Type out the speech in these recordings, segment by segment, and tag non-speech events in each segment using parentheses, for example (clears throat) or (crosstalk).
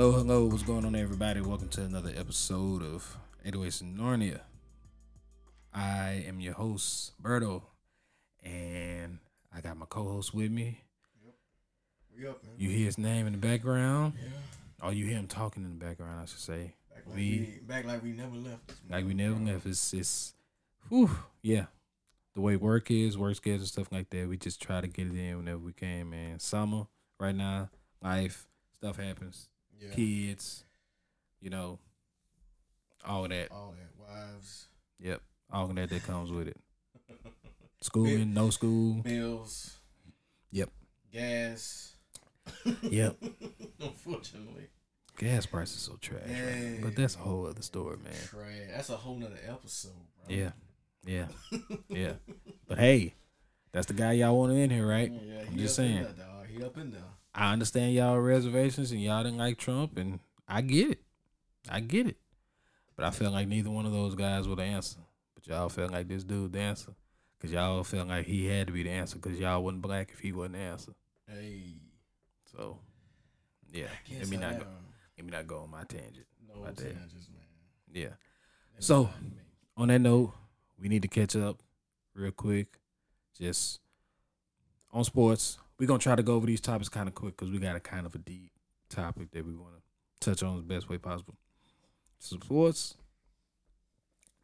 Hello, hello, what's going on, everybody? Welcome to another episode of 808s in Narnia. I am your host, Berto, and I got my co-host with me. We up, man. You hear his name in the background, Yeah. or you hear him talking in the background, I should say. Back like We- we, back like we never left. Like we never left. It's, it's, whew, yeah. The way work is, work schedule, stuff like that. We just try to get it in whenever we can, man. Summer, right now, life, stuff happens. Yeah. Kids, you know, all that. All that wives, Yep, all that that comes with it. (laughs) Schooling, no school. bills. Yep. Gas. Yep. (laughs) Unfortunately. Gas prices so trash, but that's a whole other story, man. Trash. That's a whole nother episode, bro. Yeah, yeah, (laughs) yeah. But hey, that's the guy y'all want in here, right? Yeah, I'm just up in saying. there, dog. He up in there. I understand y'all reservations and y'all didn't like Trump, and I get it. I get it. But I felt like neither one of those guys were the answer. But y'all felt like this dude the answer. Because y'all felt like he had to be the answer because y'all wasn't black if he wasn't the answer. Hey. So, yeah. Let me I not go, um, let me not go on my tangent. No that. tangents, man. Yeah. So- fine with me. On that note, we need to catch up real quick. Just on sports. We're going to try to go over these topics kind of quick because we got a kind of a deep topic that we want to touch on the best way possible. Sports.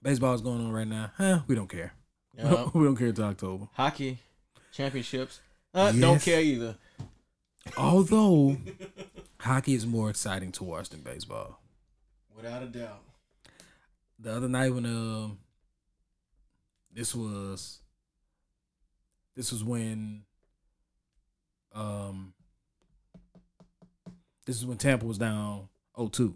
Baseball is going on right now. Huh? We don't care. Yeah. (laughs) we don't care until October. Hockey championships. Uh, Don't care either. Although (laughs) hockey is more exciting to watch than baseball. Without a doubt. the other night when um this was this was when um this is when Tampa was down 0-2.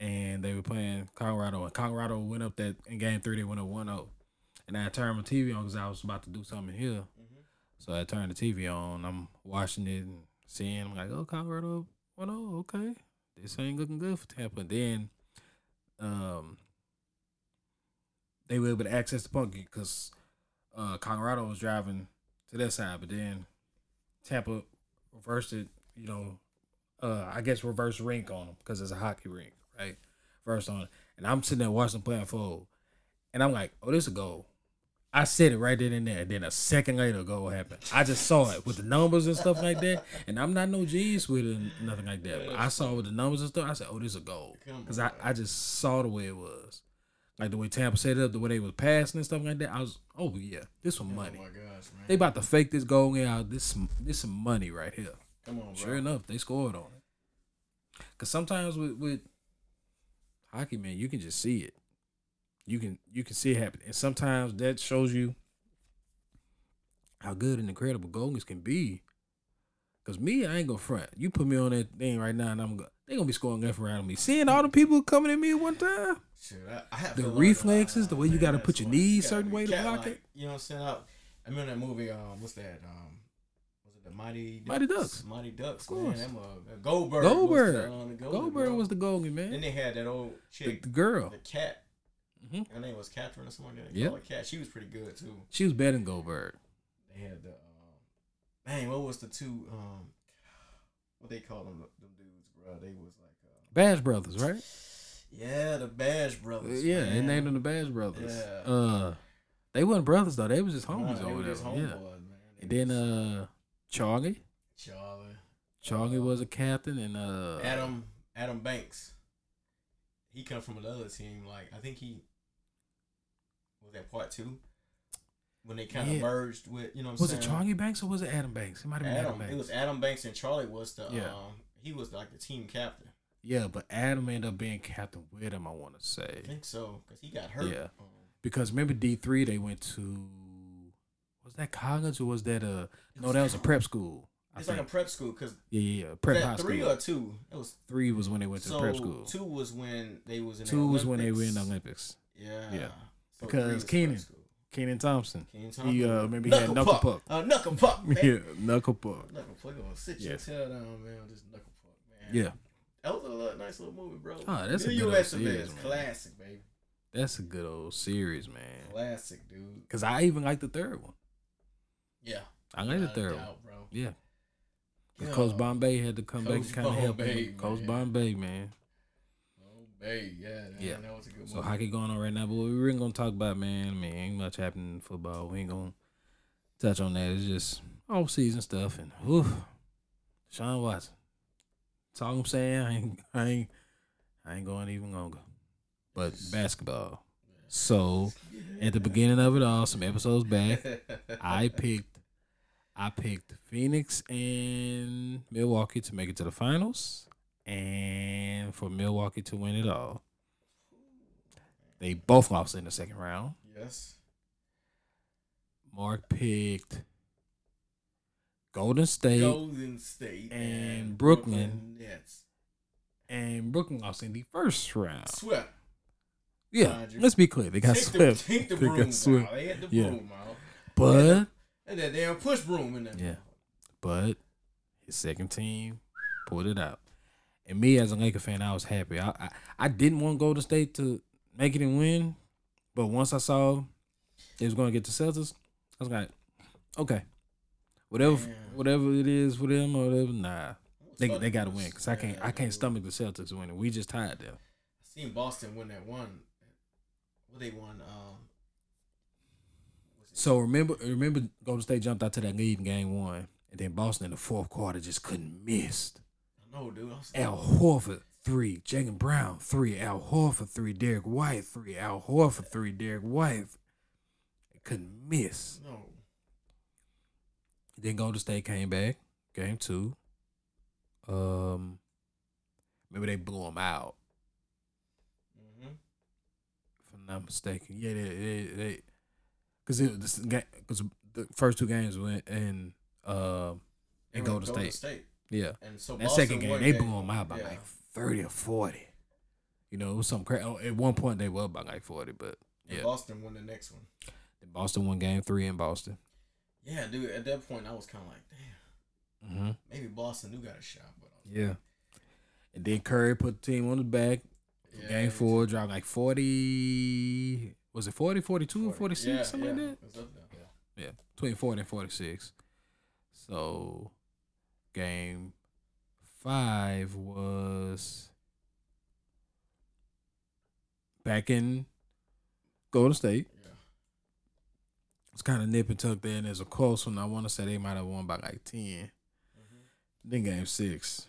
And they were playing Colorado and Colorado went up that in game 3 they went up 1-0. And I turned my TV on cuz I was about to do something here. Mhm. So I turned the TV on. I'm watching it and seeing I'm like, "Oh, Colorado 1-0, okay. This ain't looking good for Tampa." And then um, they were able to access the puck because uh, Colorado was driving to their side, but then Tampa reversed it. You know, uh, I guess reverse rink on them because it's a hockey rink, right? First on and I'm sitting there watching them play unfold, and I'm like, "Oh, this is a goal." I said it right then and there. And then a second later, a goal happened. I just saw it with the numbers and stuff like that. And I'm not no G's with it, nothing like that. But I saw it with the numbers and stuff. I said, "Oh, this is a goal," because I. I just saw the way it was, like the way Tampa set it up, the way they was passing and stuff like that. I was, "Oh yeah, this was money. Oh my gosh, man. They about to fake this goal out. This this some money right here." Come on, bro. Sure enough, they scored on it. Cause sometimes with with hockey, man, you can just see it. You can you can see it happen, and sometimes that shows you how good and incredible goalies can be. Cause me, I ain't gonna front. You put me on that thing right now, and I'm gonna they gonna be scoring left around me. Seeing all the people coming at me at one time. I, I have The reflexes, the way you gotta put your knees certain way to block like, it. You know what I'm saying? I, I remember that movie. Um, what's that? Um, the Mighty Mighty Ducks. Mighty Ducks. Of. Man, mother- Goldberg. Goldberg. Was the, um, the Goldberg, bro. was the goalie, Then they had that old chick, the girl. the cat. Mhm. Her name was Catherine or something like that. They Yep. call her Cat. She was pretty good too. She was better than Goldberg. They had the um, man. What was the two? Um, what they call them? Them dudes, bro. They was like. Uh, Bash Brothers, right? yeah, the Bash brothers. Yeah, they named them the Bash Brothers. Yeah. Uh, they wasn't brothers though. They was just homies they over there. just Yeah. homeboys, man. And then uh, Charlie. Charlie. Charlie was a captain, and uh, Adam Adam Banks. He come from another team. Like I think he was that part two when they kind of Yeah. merged with you know what I'm Was saying. it Charlie Banks or was it Adam Banks? It might have been Adam, Adam. Banks. It was Adam Banks and Charlie was the Yeah. um he was like the team captain. yeah, but Adam ended up being captain with him. I want to say. I think so because he got hurt. Yeah. Um, because remember D three they went to was that college or was that a no that was a prep school. I it's like a prep school because yeah yeah yeah prep high three school. or two. It was three was when they went to so prep school. two was when they was in. the Two was when they were in the Olympics. Olympics. Yeah. Yeah. So Because Kenan. Kenan Thompson. Kenan He uh Thompson. remember he had knuckle puck. Uh, knuckle puck. (laughs) Man. Yeah, knuckle puck. Knuckle puck gonna sit Yes. your tail down, man. Just knuckle puck, man. Yeah. That was a little, nice little movie, bro. Oh, that's a Good good old US series, man. classic, baby. That's a good old series, man. Classic, dude. Cause I even like the third one. Yeah. I like the Without a third one. doubt, bro. Yeah. 'Cause Yeah. Coach Bombay had to come back and kind of help Bombay, him. Coach. Bombay, man. Oh, babe, yeah, Yeah. that was a good one. So one. hockey going on right now, but we ain't gonna talk about man. I mean, ain't much happening in football. We ain't gonna touch on that. It's just off season stuff and whew, Sean Watson. That's all I'm saying. I ain't, I ain't, I ain't going even longer. But basketball. So at the beginning of it all, some episodes back, (laughs) I picked, I picked Phoenix and Milwaukee to make it to the finals, and for Milwaukee to win it all. They both lost in the second round. yes. Mark picked Golden State, Golden State and Brooklyn. Nets and Brooklyn lost in the first round. swept. Yeah, let's be clear. They got Take the, swept. take the (laughs) They got swept. out. They had the Yeah. But And that damn push broom in there. Yeah. but his second team pulled it out. And me as a Laker fan, I was happy. I I, I didn't want Golden State to make it and win, but once I saw it was going to get the Celtics, I was like, okay, whatever Damn. whatever it is for them or whatever, nah, they they got to win because I can't I can't stomach the Celtics winning. We just tied them. I seen Boston win that one. What they won? Um, So remember, remember, Golden State jumped out to that lead in game one, and then Boston in the fourth quarter just couldn't miss. I know, dude. Al Horford three, Jaylen Brown three, Al Horford three, Derrick White three, Al Horford three, Derrick White. Couldn't miss. no. Then Golden State came back, game two. Um, maybe they blew them out, Mm-hmm. if I'm not mistaken. Yeah, they they, they cause it this because the first two games went in uh in Golden State. Yeah. And so That Boston second game, they blew them out by yeah. like thirty or forty. You know, it was some crazy. At one point, they were by like forty, but And yeah. Boston won the next one. Then Boston won game three in Boston. Yeah, dude. At that point, I was kind of like, damn, Mm-hmm. maybe Boston do got a shot. But Yeah. And then Curry put the team on his back. Yeah, game four, dropped like 40. Was it 40, 42, 46, yeah, something yeah, like that? there. Yeah. Between 40 and 46. So, game five was back in Golden State. Yeah. It's kind of nip and tuck there, and there's a close one. I want to say they might have won by like 10. Mm-hmm. Then game six.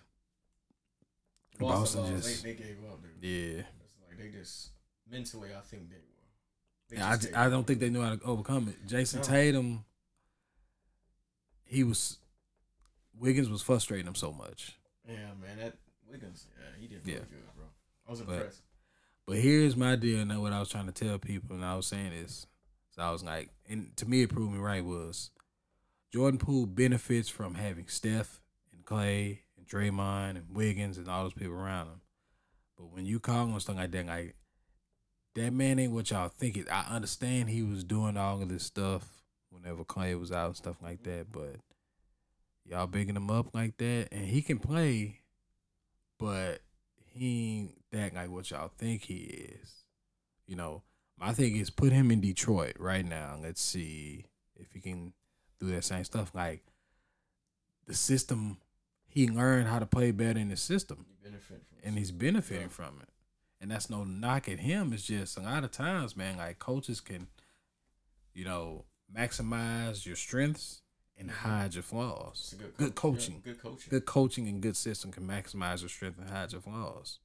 Boston, Boston just- they, they gave up, dude. Yeah. It's like they just mentally, I think. They Yeah, I, I don't think they knew how to overcome it. Jayson No. Tatum, he was Wiggins was frustrating him so much. Yeah, man. That Wiggins, yeah, he did Yeah. really good, bro. I was But- impressed. But here's my deal, and what I was trying to tell people, and I was saying this, so I was like, and to me it proved me right was Jordan Poole benefits from having Steph and Clay and Draymond and Wiggins and all those people around him. But when you call him something like that, like that man ain't what y'all think it. I understand he was doing all of this stuff whenever Clay was out and stuff like that, but y'all bigging him up like that, and he can play, but he ain't that like what y'all think he is. You know, my thing is put him in Detroit right now. Let's see if he can do that same stuff. Like the system, he learned how to play better in the system, and he's benefiting from it. And that's no knock at him. It's just a lot of times, man. Like coaches can, you know, maximize your strengths and mm-hmm. hide your flaws. good, Good coaching. Yeah, good coaching. Good coaching and good system can maximize your strength and hide your flaws.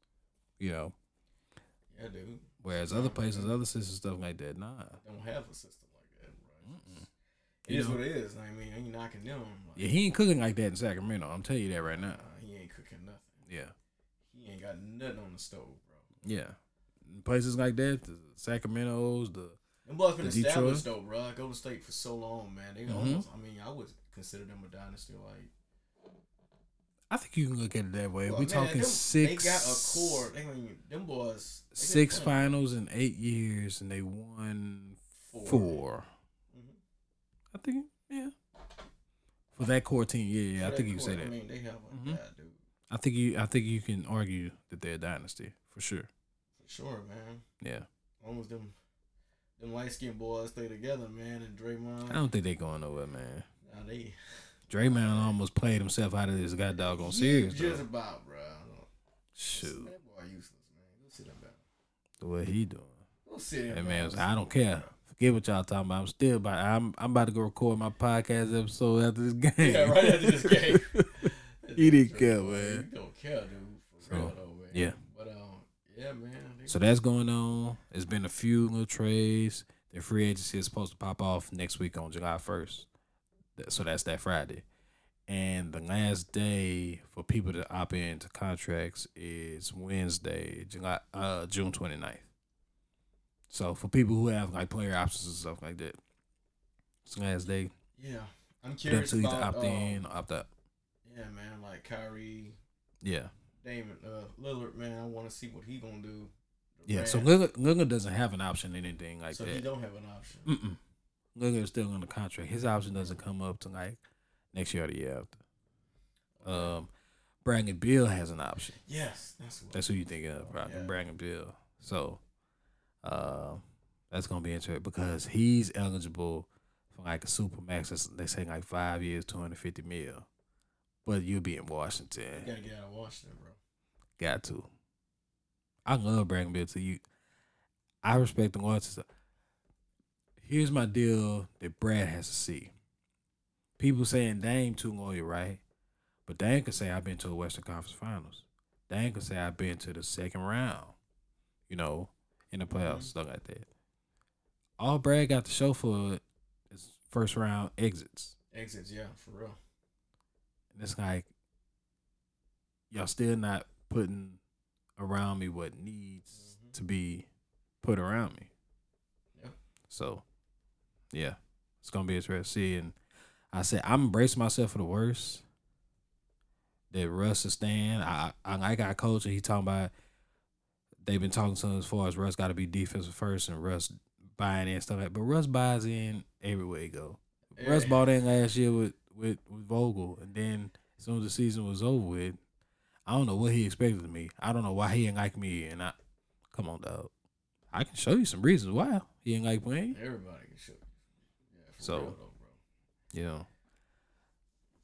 You know, Yeah, dude. whereas other places, other systems, stuff like that, nah. Don't have a system like that, bro. It is know? what it is. I mean, ain't knocking them. Like, Yeah, he ain't cooking like that in Sacramento. I'm telling you that right now. nah, he ain't cooking nothing. Yeah, He ain't got nothing on the stove. Yeah. Places like that, the Sacramento's, the Them boys been The Detroit? established though, bro. I go to state for so long, man. They Mhm. almost. I mean, I would consider them a dynasty. Like I think you can look at it that way. well, we man, talking them- six. They got a core. They mean, them boys. they Six finals in eight years, and they won four. four. Mhm. I think, yeah. For that core team, yeah, yeah. I For think you core, can say that. I mean, they have a Mhm. yeah, dude. I think you, I think you can argue that they're a dynasty for sure. For sure, man. Yeah, Almost them, them light skinned boys stay together, man, and Draymond. I don't think they're going nowhere, man. Nah, they, Draymond almost played himself out of this god doggone series. Just though. about, bro. Shoot, That boy useless, man. Go sit him down. the way he doing. Go sit him down. man, I don't care. Forget what y'all talking about. I'm still about. I'm I'm about to go record my podcast episode after this game. (laughs) Yeah, right after this game. (laughs) He didn't care, man. He don't care, dude. For So, real, though, man. yeah. Um, yeah, man. So that's going on. There's been a few little trades. The free agency is supposed to pop off next week on July 1st. So that's that Friday. And the last day for people to opt into contracts is Wednesday, July uh June 29th. So for people who have like player options and stuff like that, it's the last day yeah. I'm for them curious to either about, opt um, in or opt out. Yeah, man. Like Kyrie, Yeah. Damon, uh, Lillard, man. I want to see what he gonna do. Yeah. So Lillard, Lillard doesn't have an option in anything like so that. he don't have an option. Mm-mm. Lillard's still on the contract. His option doesn't come up to like next year or the year after. Um, Brandon Beal has an option. Yes, that's what. That's who you thinking of, right? Yeah. Beal. So, uh, that's gonna be interesting because he's eligible for like a super max. They say like five years, two hundred fifty mil. But you'll be in Washington. You gotta get out of Washington, bro. Got to. I love Brandon Beal to you. I respect the stuff. Here's my deal that Brad has to see. People saying Dame too loyal, right? But Dame could say I've been to the Western Conference Finals. Dame could say I've been to the second round. You know, in the playoffs, Mhm. stuff like that. All Brad got to show for it is first round exits. Exits, yeah, for real. And it's like y'all still not putting around me what needs Mhm. to be put around me. Yeah. So, yeah, it's gonna be interesting to see. And I said I'm embracing myself for the worst. That Russ is staying. I I like our coach, and he talking about they've been talking to him as far as Russ got to be defensive first, and Russ buying in and stuff like. That. But Russ buys in everywhere he go. Russ bought in last year with, with, with Vogel, and then as soon as the season was over with, I don't know what he expected of me. I don't know why he didn't like me. And I, come on, dog, I can show you some reasons why he didn't like playing. Everybody can show. Yeah, for So- real though. You know,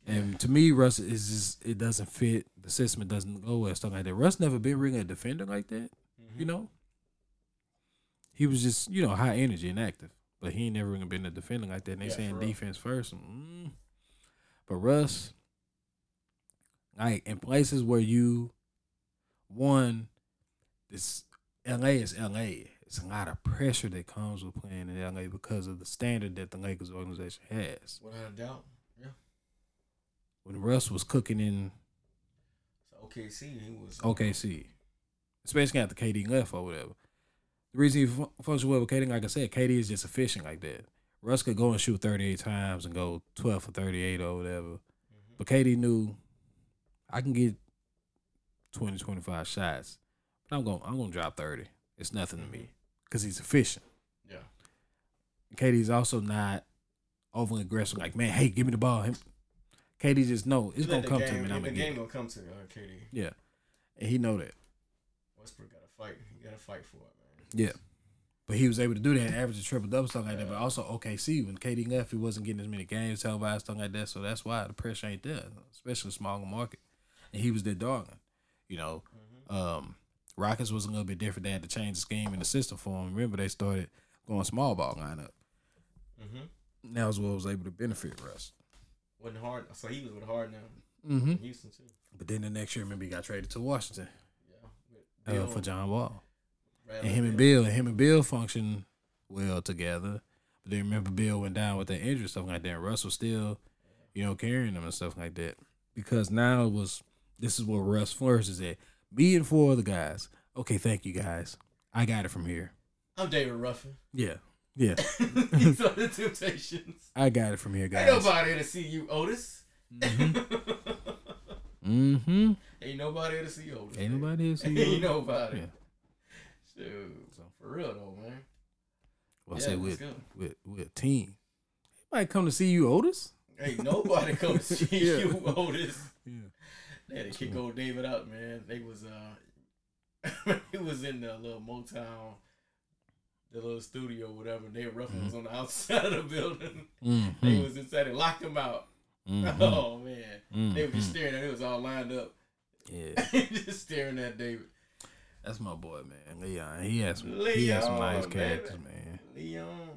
Yeah. and to me, Russ is just it doesn't fit. The system it doesn't go well, stuff like that. Russ never been really a defender like that. Mhm. You know, he was just you know high energy and active, but he ain't never even been a defender like that. And they Yeah, saying defense first, mm. But Russ, like in places where you, one, this L.A. is L.A. It's a lot of pressure that comes with playing in L.A. because of the standard that the Lakers organization has. Without a doubt. Yeah. When Russ was cooking in So OKC, he was. Uh, OKC, especially after KD left or whatever. The reason he fu- functioned well with KD, like I said, KD is just efficient like that. Russ could go and shoot 38 times and go 12 for 38 or whatever. Mhm. But KD knew I can get 20, 25 shots, but I'm going I'm going to drop 30. It's nothing to me because he's efficient. Yeah. KD's also not overly aggressive. Like, man, hey, give me the ball. Him, KD just know it's gonna come to him, and I'm the game it. gonna come to uh, KD. Yeah, and he know that. Westbrook got to fight. He got to fight for it, man. Yeah. But he was able to do that, average a triple double, stuff like that. But also OKC, when KD left, he wasn't getting as many games televised, stuff like that. So that's why the pressure ain't there, especially smaller market. And he was their darling. You know, um, Rockets was a little bit different. They had to change the scheme and the system for him. Remember, they started going small ball lineup. Mm-hmm. That was what was able to benefit Russ. Wasn't hard. So he was with Hard now. Mm-hmm. Houston too. But then the next year, remember, he got traded to Washington Yeah. Uh, for John Wall. Bradley And him and Beal, and him and Beal function well together. But then remember, Beal went down with that injury stuff like that. And Russ was still, you know, carrying them and stuff like that. Because now it was this is where Russ flourishes at. Me and four other guys. Okay, thank you guys. I got it from here. I'm David Ruffin. Yeah, yeah, (laughs) These are the Temptations. I got it from here, guys. Ain't nobody to see you, Otis. Mm-hmm. (laughs) Ain't nobody to see you, Otis. Ain't nobody else. who- Ain't nobody. Yeah. Shoot. So. For real though, man. Well, I Yeah, say let's with, with with a team. Might come to see you, Otis. Ain't nobody come to see (laughs) Yeah. you, Otis. Yeah. They had to kick old David out, man. They was uh (laughs) he was in the little Motown, the little studio, whatever. David Ruffin was on the outside of the building. (laughs) They Mm-hmm. was inside. and locked him out. Mhm. Oh man, they were just Mhm. staring at. It was all lined up, Yeah, just staring at David. That's my boy, man. Leon. He has some. he has some nice Leon, characters, man. Leon.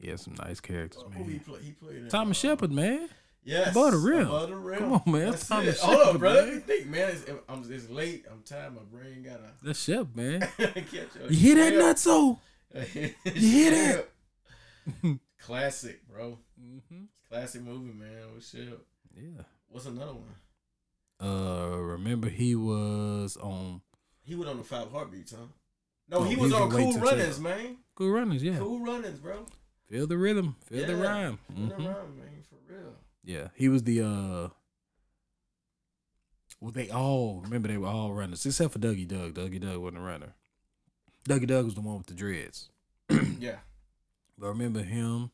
He has some nice characters, Who he man. play? He played Thomas uh, Shepard, man. Yes, Above the rim. Above the rim. Come on, man. That's Thomas it. Hold Shepard, on, brother. man. Let me think, man. It's, I'm, it's late. I'm tired. My brain gotta (laughs) That's Shep, man. (laughs) up. You hear that, nutso? (laughs) you hear that? Classic, bro. mm-hmm. Classic movie, man. What's up? Yeah. What's another one? Uh, remember he was on He was on the Five Heartbeats, huh? No, No, he he was was on Cool to Runnings, Tell. man. Cool Runners, yeah. Cool Runnings, bro. Feel the rhythm, feel the Yeah. rhyme. Been Mhm. around, man, for real. Yeah, he was the uh. Well, they all remember they were all runners except for Dougie Doug. Dougie Doug wasn't a runner. Dougie Doug was the one with the dreads. Yeah. But remember him?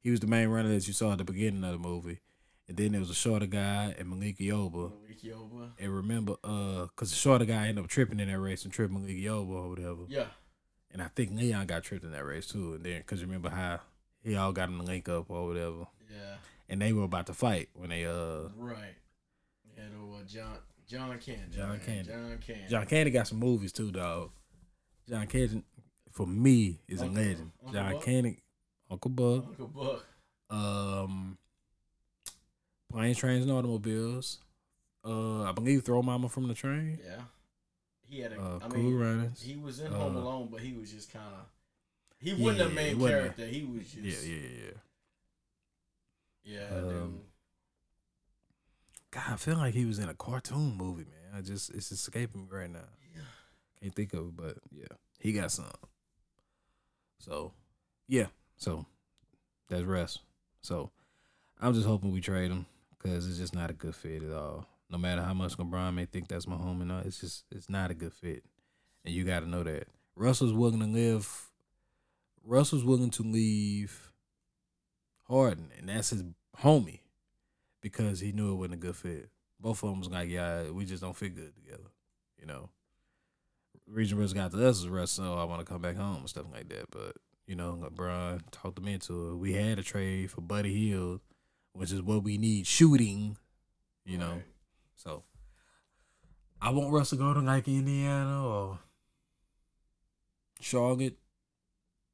He was the main runner that you saw at the beginning of the movie, and then there was a shorter guy and Malik Yoba. Malik Yoba. And remember, uh, cause the shorter guy ended up tripping in that race and tripped Malik Yoba or whatever. Yeah. And I think Leon got tripped in that race too. And then, cause remember how he all got him to link up or whatever, Yeah. and they were about to fight when they uh Right. Yeah, the uh, John John Candy. John. Candy. John Candy. John Candy got some movies too, dog. John Candy, for me, is Uncle- a legend. Uncle John Buck? Candy, Uncle Buck, Uncle Buck. um, Planes, Trains, and Automobiles. Uh, I believe Throw Mama from the Train. Yeah. He had a. Uh, I Cool mean, he was in Home Uh, Alone, but he was just kind of. He wasn't Yeah, the main he wasn't a- character. He was just. Yeah, yeah, yeah, yeah. Yeah. Um. God, I feel like he was in a cartoon movie, man. I just it's escaping me right now. Yeah. Can't think of it, but yeah, he got some. So, yeah, so that's rest. So, I'm just hoping we trade him because it's just not a good fit at all. No matter how much LeBron may think that's my home and all, it's just it's not a good fit, and you got to know that Russell's willing to live. Russell's willing to leave Harden, and that's his homie because he knew it wasn't a good fit. Both of them was like, yeah, we just don't fit good together, you know. Reason Russ got to us is Russ, so oh, I want to come back home and stuff like that. But you know, LeBron talked them into it. We had a trade for Buddy Hield, which is what we need shooting, you know. Right. So I want Russ to go to like Indiana or Charlotte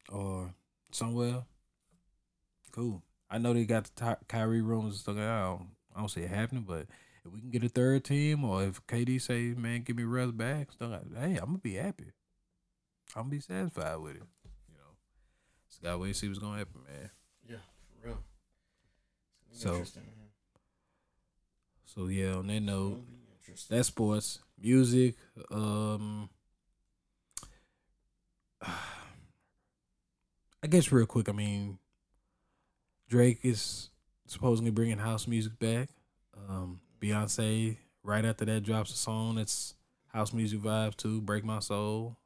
or somewhere. Cool. I know they got the Ty- Kyrie rumors and stuff. like that. I don't, I don't see it happening, but if we can get a third team, or if KD say, "Man, give me Russ back," stuff like hey, I'm gonna be happy. I'm gonna be satisfied with it. You know, just gotta wait and see what's gonna happen, man. Yeah, for real. So- So yeah, on that note, gonna be interesting. that's sports, music. Um, I guess real quick. I mean, Drake is supposedly bringing house music back. Um, Beyonce right after that drops a song that's house music vibes too. Break my soul.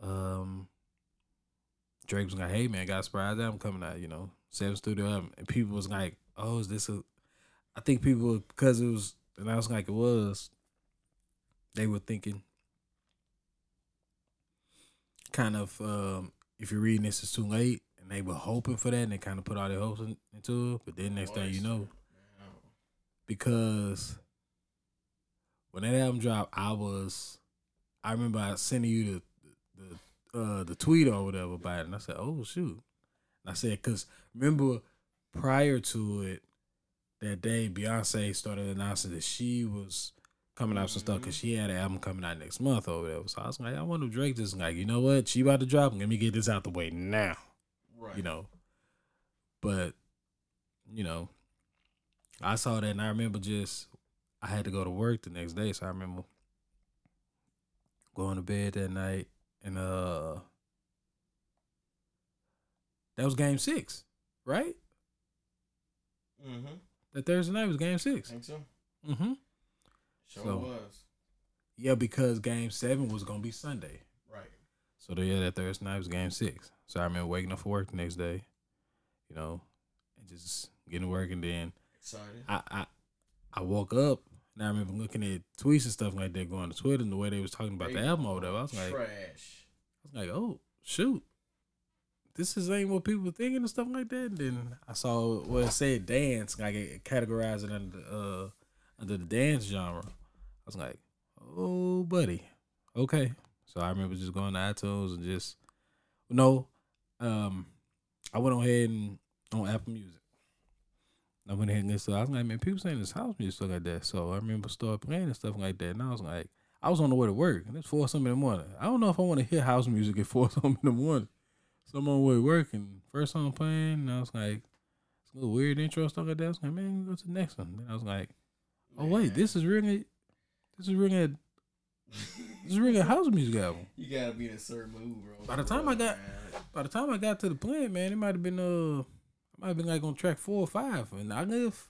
Um, Drake was like, "Hey man, got a surprise album coming out." You know, seven studio album, and people was like, "Oh, is this a?" I think people because it was announced like it was, they were thinking kind of um, if you're reading this, it's too late, and they were hoping for that, and they kind of put all their hopes in, into it. But then next thing you know, because when that album dropped, I was, I remember I sending you the the uh, the tweet or whatever about it, and I said, "Oh shoot," and I said, "Cause remember prior to it, that day Beyonce started announcing that she was." Coming out some stuff because she had an album coming out next month or whatever. So I was like, I wonder if Drake just like, you know what? She about to drop. Let me get this out the way now right. you know. But you know, I saw that and I remember just I had to go to work the next day, so I remember going to bed that night and uh that was game six, right? Mm-hmm. That Thursday night was game six. Think so? Mm-hmm. Sure So- was. Yeah, because game seven was gonna be Sunday. Right. So the, yeah, that Thursday night was game six. So I remember waking up for work the next day, you know, and just getting to work and then Excited. I, I I woke up and I remember looking at tweets and stuff like that going to Twitter and the way they was talking about the album or whatever. I was like, trash. I was like, oh shoot, this is ain't what people thinking and stuff like that. And then I saw what it said dance, like it categorized it under uh under the dance genre. I was like, oh buddy, okay. So I remember just going to iTunes and just no, um, I went on ahead and on Apple Music. I went ahead and listened. I was like, man, people saying this house music stuff like that. So I remember start playing and stuff like that. And I was like, I was on the way to work, and it's four something in the morning. I don't know if I want to hear house music at four (laughs) something in the morning. So I'm on the way to work, and first song playing, and I was like, it's a little weird intro stuff like that. I was like, man, go to the next one. Then I was like, oh wait, this is really, this is ringing, this is ringing house music album. You gotta be in a certain mood, bro. By the time I got, by the time I got to the plant, man, it might have been uh, I might have been like on track four or five, and I live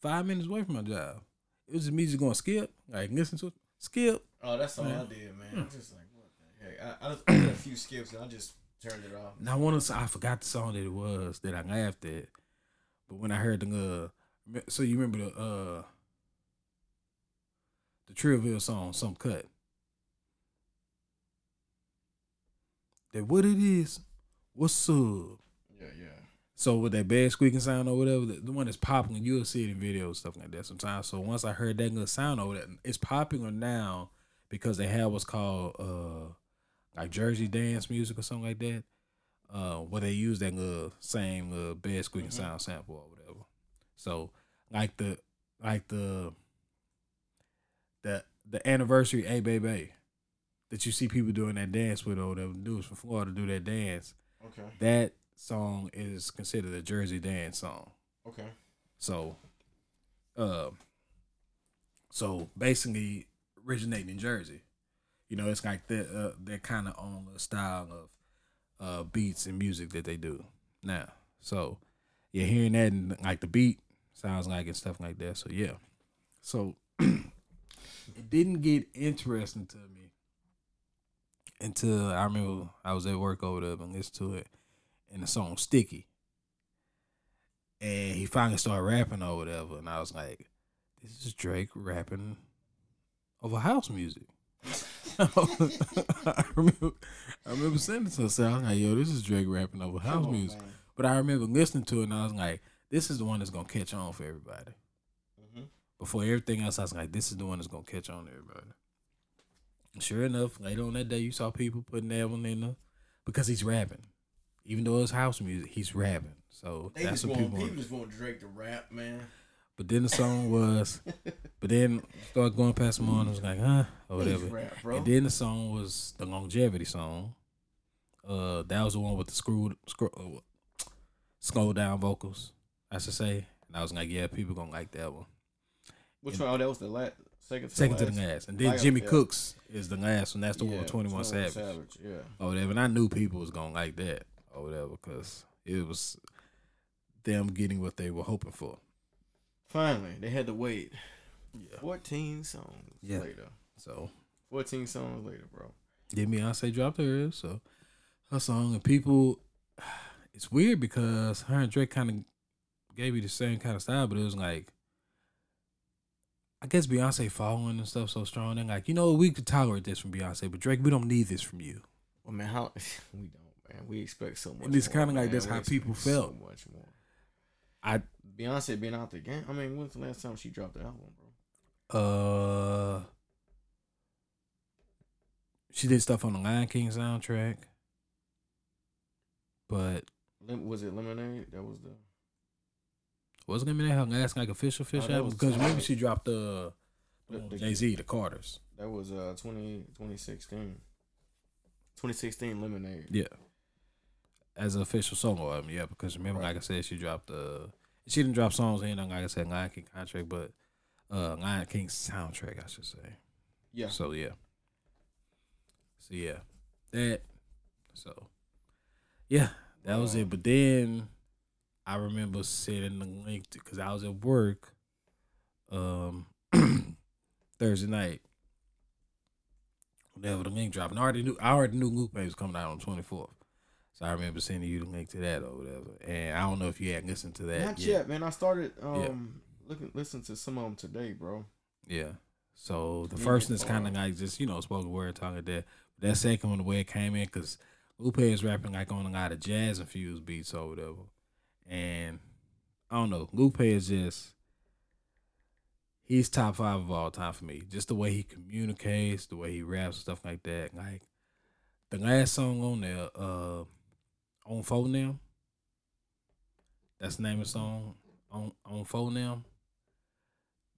five minutes away from my job. It was just me just going skip, like listen to it, skip. Oh, that's all Man. I did, man. I'm just like, what the heck? I, I, just, I did a few skips and I just turned it off. Now one of the, I forgot the song that it was that I laughed at, but when I heard the uh, so you remember the uh, the Trillville song, some cut. That what it is, what's up? Yeah, yeah. So with that bad squeaking sound or whatever, the, the one that's popping, you'll see it in videos stuff like that sometimes. So once I heard that good sound over that, it's popular now because they have what's called uh like Jersey dance music or something like that. Uh, where they use that uh, same uh, bad squeaking Mhm. sound sample or whatever. So like the like the the the anniversary A Baby that you see people doing that dance with or whatever dudes from Florida do that dance Okay. that song is considered a Jersey dance song. Okay. So, uh, so basically originating in Jersey. You know, it's like that uh, that kind of own the style of uh beats and music that they do now. So, you're hearing that and like the beat sounds like and stuff like that. So yeah, so (clears throat) it didn't get interesting to me until I remember I was at work over there and listened to it, and the song "Sticky." and he finally started rapping or whatever, and I was like, "This is Drake rapping over house music." (laughs) I remember, I remember saying to myself, I was like, "Yo, this is Drake rapping over house on, music." man. But I remember listening to it, and I was like, "This is the one that's gonna catch on for everybody." Mhm. Before everything else, I was like, "This is the one that's gonna catch on to everybody." And sure enough, later on that day, you saw people putting that one in the because he's rapping, even though it's house music, he's rapping. So They that's what want people. people just want Drake to rap, man. But then the song was, (laughs) but then started going past the morning. I was like, huh, or whatever. rap. And then the song was the longevity song. Uh, that was the one with the screwed, screw, uh, scroll down vocals, I should say. And I was like, yeah, people gonna like that one. Which one? Oh, that was the last, second to Second the to last. the last, and then Like, Jimmy. Cooks is the last one. That's the one Yeah, with Twenty One 21 Savage. Yeah. or whatever. And I knew people was gonna like that or whatever because it was them getting what they were hoping for. Finally, they had to wait. Yeah. 14 songs Yeah. later. So 14 songs later, bro. Then Beyonce dropped hers, so her song and people. (sighs) It's weird because her and Drake kind of gave you the same kind of style, but it was like, I guess Beyonce following and stuff so strong. And like, you know, we could tolerate this from Beyonce, but Drake, we don't need this from you. Well, man, how (laughs) we don't, man. We expect so much. And it's kinda like man. that's We how people felt. So much more. I Beyonce been out the game. I mean, when's the last time she dropped the album, bro? uh, she did stuff on the Lion King soundtrack, but Lim- was it Lemonade? That was the. gonna be that her last like official fish Oh, album because maybe she dropped the, The- the- Jay Z, the Carters. That was uh 20, 2016. 2016 Lemonade. Yeah. As an official solo album, yeah, because remember, Right. like I said, she dropped the she didn't drop songs in on like I said, Lion King contract, but uh Lion King soundtrack, I should say. Yeah. So yeah. So yeah. That so yeah, that was it. But then I remember sending the link because I was at work um (clears throat) Thursday night. Whenever the link dropped. And I already knew I already knew Luke was coming out on twenty fourth. So I remember sending you the link to that or whatever. And I don't know if you had listened to that. Not yet. yet, man. I started um looking listen to some of them today, bro. Yeah. So the Yeah, first one is kind of like just you know spoken word talking like that. But that second one, the way it came in, because Lupe is rapping like on a lot of jazz infused beats or whatever. And I don't know. Lupe is just he's top five of all time for me. Just the way he communicates, the way he raps, stuff like that. Like the last song on there, uh, On Faux Nem. That's the name of the song. On On Faux Nem.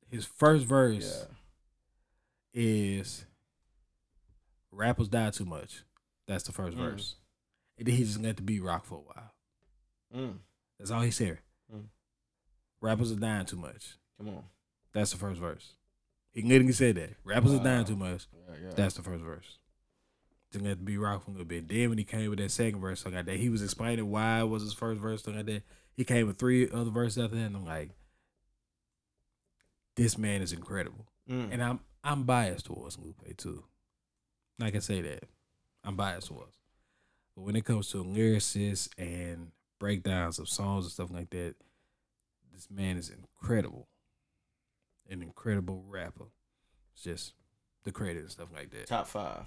His first verse Yeah. is rappers die too much. That's the first Mm. verse. And then he just let the beat rock for a while. Mm. That's all he said. Mm. Rappers are dying too much. Come on. That's the first verse. He literally said that. Rappers are dying too much. Yeah, yeah. That's the first verse. Just let the beat rock for a little bit. Then when he came with that second verse, like that, he was explaining why it was his first verse, something like that. He came with three other verses after that, and I'm like, this man is incredible. Mm. And I'm I'm biased towards Lupe too. I can say that. I'm biased towards. But when it comes to lyricists and breakdowns of songs and stuff like that, this man is incredible. An incredible rapper. It's just the credit and stuff like that. top five.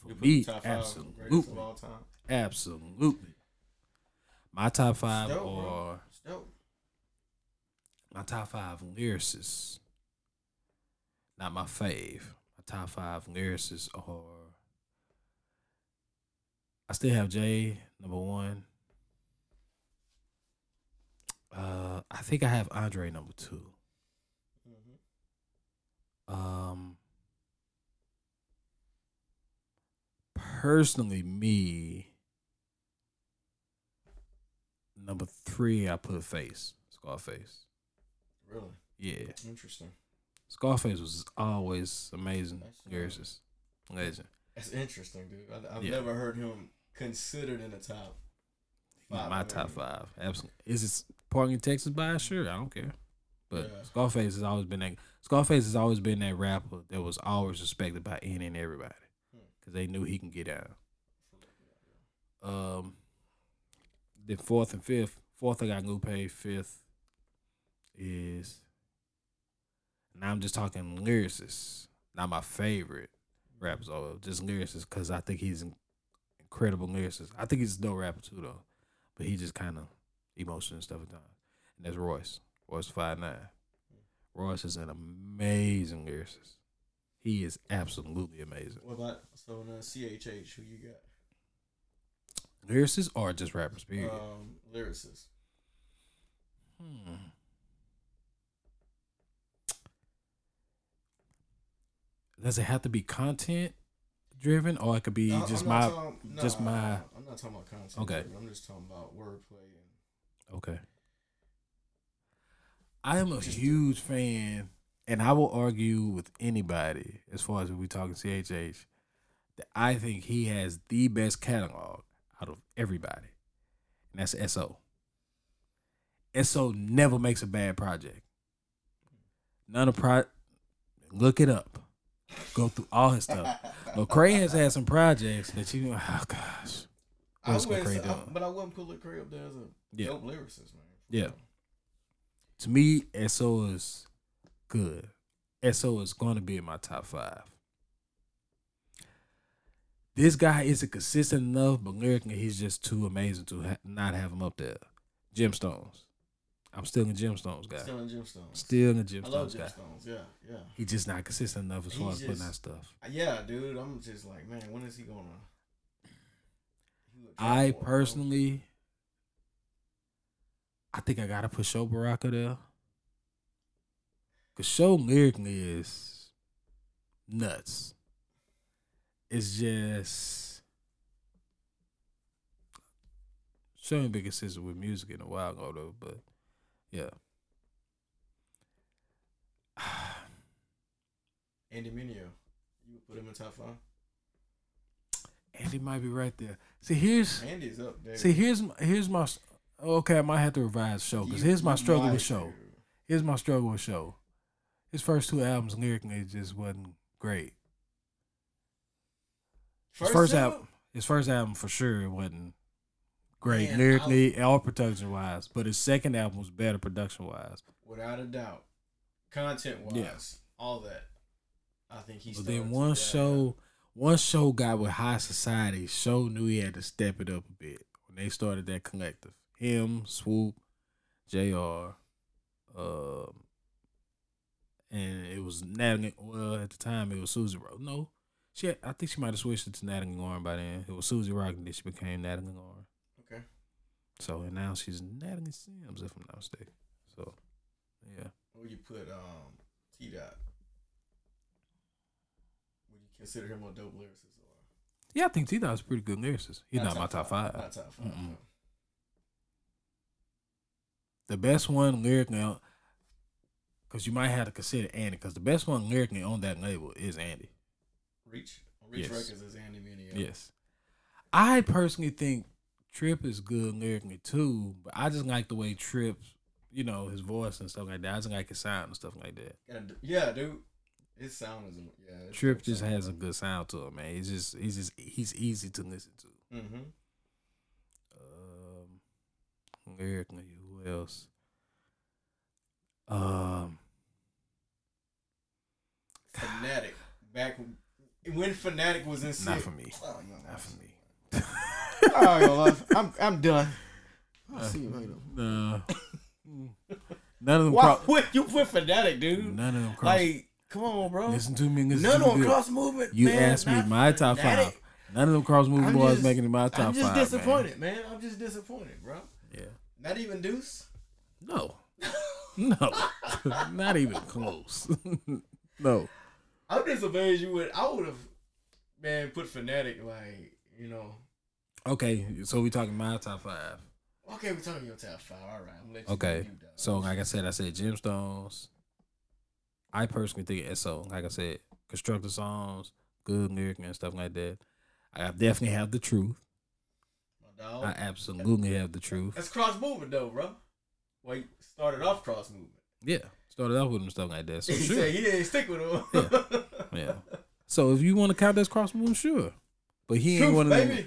For me, the top five greatest of absolutely. all time. Absolutely. My top five dope, are my top five lyricists. Not my fave. My top five lyricists are. I still have Jay number one. Uh, I think I have Andre number two. Mhm. Um, personally, me number three, I put Face Scarface. Really Yeah, interesting. Scarface was always amazing That's, lyricist, legend. That's interesting, dude. I, I've Yeah. never heard him considered in the top. Five my top five. Absolutely. Is it Park in Texas by? Sure, I don't care. But Yeah. Scarface has always been that. Scarface has always been that rapper that was always respected by any and everybody. Because they knew he can get down. Um, then fourth and fifth. Fourth, I got Lupe. Fifth is. Now I'm just talking lyricists, not my favorite rappers, or just lyricists, because I think he's incredible lyricist. I think he's dope rapper too, though, but he just kind of emotional and stuff at times. And that's Royce, Royce Five Nine. Royce is an amazing lyricist. He is absolutely amazing. What about so in uh, CHH? Who you got? Lyricists or just rappers? Period. Um, lyricist. Hmm. Does it have to be content driven, or it could be No, just my talking- just my- I'm not talking about content. Okay. I'm just talking about wordplay and okay? I am a huge fan, and I will argue with anybody as far as we talking CHH that I think he has the best catalog out of everybody, and that's SO. SO never makes a bad project. None of pro. Look it up. Go through all his stuff. (laughs) But Lecrae has had some projects that you. Know, oh gosh. I What's wouldn't Lecrae say- I- doing? but I wouldn't put Lecrae up there as a Yeah. dope lyricist, man. Yeah. To me, SO is good. SO is going to be in my top five. This guy isn't consistent enough, but lyrically, he's just too amazing to ha- not have him up there. Gemstones. I'm still in Gemstones guy. Still, in Gemstones. Still in the I love Gemstones guy. Gemstones. Yeah, yeah. He's just not consistent enough as far He's as putting just- out stuff. Yeah, dude. I'm just like, man, when is he would drop I personally, I think I gotta put Sho Baraka there. Cause Sho lyrically is nuts. It's just Sho ain't been consistent with music in a while ago though, but yeah. (sighs) Andy Mineo. You would put him in top five. Andy might be right there. See, here's Andy's up there. see here's my, here's my okay. I might have to revise Sho because here's my struggle with Sho. Here's my struggle with Sho. His first two albums lyrically just wasn't great. His first album, his first album for sure wasn't great Man, lyrically or production wise, but his second album was better production wise. without a doubt, content wise, Yeah. all that. I think he's. But then one Sho, one Sho got with high society, Sho knew he had to step it up a bit when they started that collective. Him, Swoope, Jr. Um, and it was Natalie. Well, at the time it was Suzy Rock. No, she. Had, I think she might have switched it to Natalie Lauren by then. It was Suzy Rock, and then she became Natalie Lauren. Okay. So and now she's Natalie Sims, if I'm not mistaken. So, yeah. Where you put um T Dot? Would you consider him a dope lyricist or Yeah, I think T Dot's a pretty good lyricist. He's not, my top five. Not top 5 Mm-mm. The best one lyrically, because you might have to consider Andy, because the best one lyrically on that label is Andy. Reach. Reach Yes. Records is Andy Mineo. Yes. I personally think Trip is good lyrically too, but I just like the way Trip, you know, his voice and stuff like that. I just like his sound and stuff like that. Yeah, dude. His sound is yeah. Trip just has a good sound to him, man. He's just he's just he's easy to listen to. Mm-hmm. Um, lyrically, who else? Um, Phanatik. Back when, when Phanatik was in not for me. Oh, no, Not for me. Right, (laughs) oh, love. I'm I'm done. I'll see you later. No. None of them. Why Cro- you put Phanatik, dude? none of them cross. Like, come on, bro. listen to me. Listen None to on good. cross movement. You man, asked me my top Phanatik. five. None of them cross I'm boys just- making it my top five. I'm just five. man. disappointed, man. I'm just disappointed, bro. Yeah. Not even Deuce. No. (laughs) No. (laughs) Not even close. no. I'm just amazed you would. I would have, man, put Phanatik like you know. Okay, so we talking my top five. Okay, we're talking your top five. All right, I'm let you Okay. So like I said, I said Gemstones. I personally think SO, like I said, constructive songs, good lyric and stuff like that. I definitely have the truth. my dog. I absolutely have the truth. That's cross movement though, bro. Well, he started off cross movement. Yeah. Started off with them stuff like that. So (laughs) he sure. said he didn't stick with him. Yeah. So if you want to count that cross move, sure. But he ain't Truth, one of them. baby.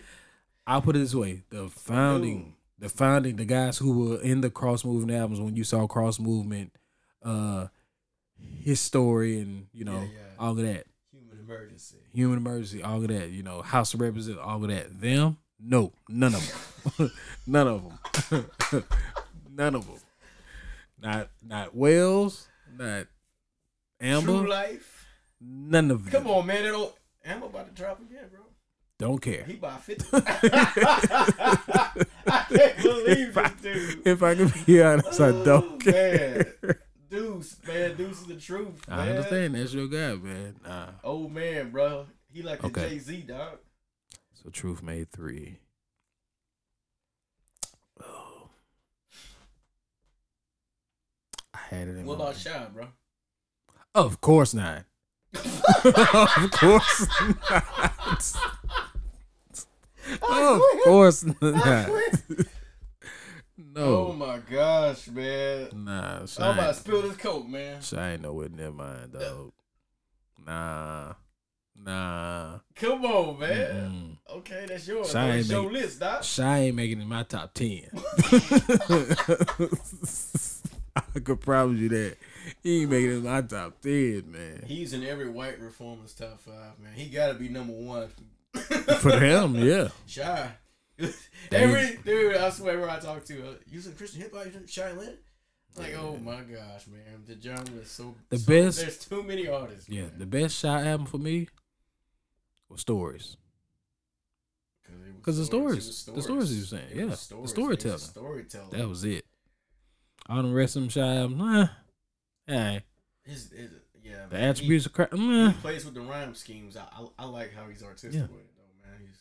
I'll put it this way: the founding, the founding, the guys who were in the cross movement albums when you saw cross movement, uh, his story and you know Yeah, yeah. all of that, Human emergency. human emergency, all of that, you know, House of Representatives, all of that. Them, no, none of them, (laughs) none of them, (laughs) none of them. Not not Wells, not Amber. Tru-Life. none of them. Come on, man. That old Amber about to drop again, bro. don't care. He bought fifty. (laughs) (laughs) I can't believe this dude. If I can be honest, I Oh, don't care. man. Deuce, man, Deuce is the truth. Man. I understand that's your guy, man. Nah. Old man, bro. He like the Okay. Jay Z dog. So Truth made three. Oh. I had it in What about Shai, bro? Of course not. (laughs) of course not. of course not. (laughs) Oh my gosh, man. Nah, I'm about to spill this coke, man. Shine nowhere near mine, dog. Nah. Nah. Come on, man. Mm-mm. Okay, that's yours. Shai Shai ain't make- list, dog. Shai ain't making it in my top ten. (laughs) I could promise you that. He ain't making it in my top ten, man. He's in every white reformer's top five, man. He gotta be number one. For him, (laughs) yeah. Shai. (laughs) Every dude, I swear, where I talk to, uh, you listen Christian hip hop, Shai Linne? Like, oh my gosh, man, the genre is so The so- best- There's too many artists. Yeah, man. the best Shai album for me was Stories. Because the it stories- the stories you were saying, It yeah, was the storytelling. Storytelling. That was it. All the rest them Shai albums, nah. Hey, his, his, yeah. the man, attributes of crap, He, he plays with the rhyme schemes. I, I, I like how he's artistic Yeah. with it, though, man. He's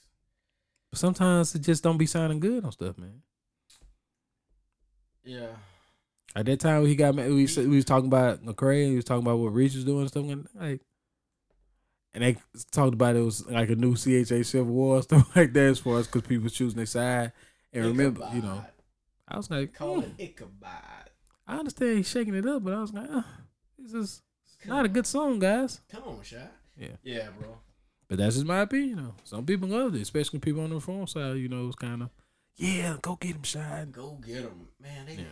But sometimes it just don't be sounding good on stuff, man. yeah. At that time, he got we said we was talking about Lecrae. He was talking about what Reach was doing and stuff like that. Like, and they talked about it was like a new CHH Civil War and (laughs) stuff like that as far as because people choosing their side. And remember, you know, I was like, call hmm, it Ichabod. I understand he's shaking it up, but I was like, uh, this is not a good song, guys. Come on, Shai. Yeah. Yeah, bro. But that's just my opinion. Though. some people loved it, especially people on the reform side. You know, it's kind of, yeah, go get him, shine. Go get him, man. They Yeah.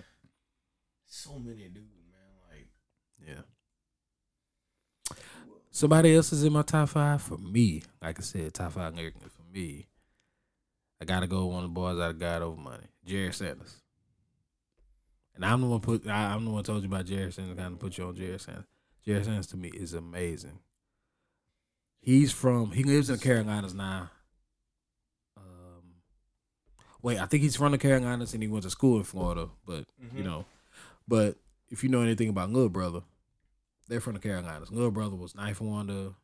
so many dudes, man. Like Yeah. Somebody else is in my top five for me. Like I said, top five American for me. I gotta go with one of the boys out of God over money, Jered Sanders. And I'm the one put. I, I'm the one told you about Jered Sanders. Kind of put you on Jered Sanders. Jered Sanders to me is amazing. He's from. He lives in the Carolinas now. Um, wait, I think he's from the Carolinas and he went to school in Florida. But you Mhm. know, but if you know anything about Little Brother, they're from the Carolinas. Little Brother was 9th Wonder,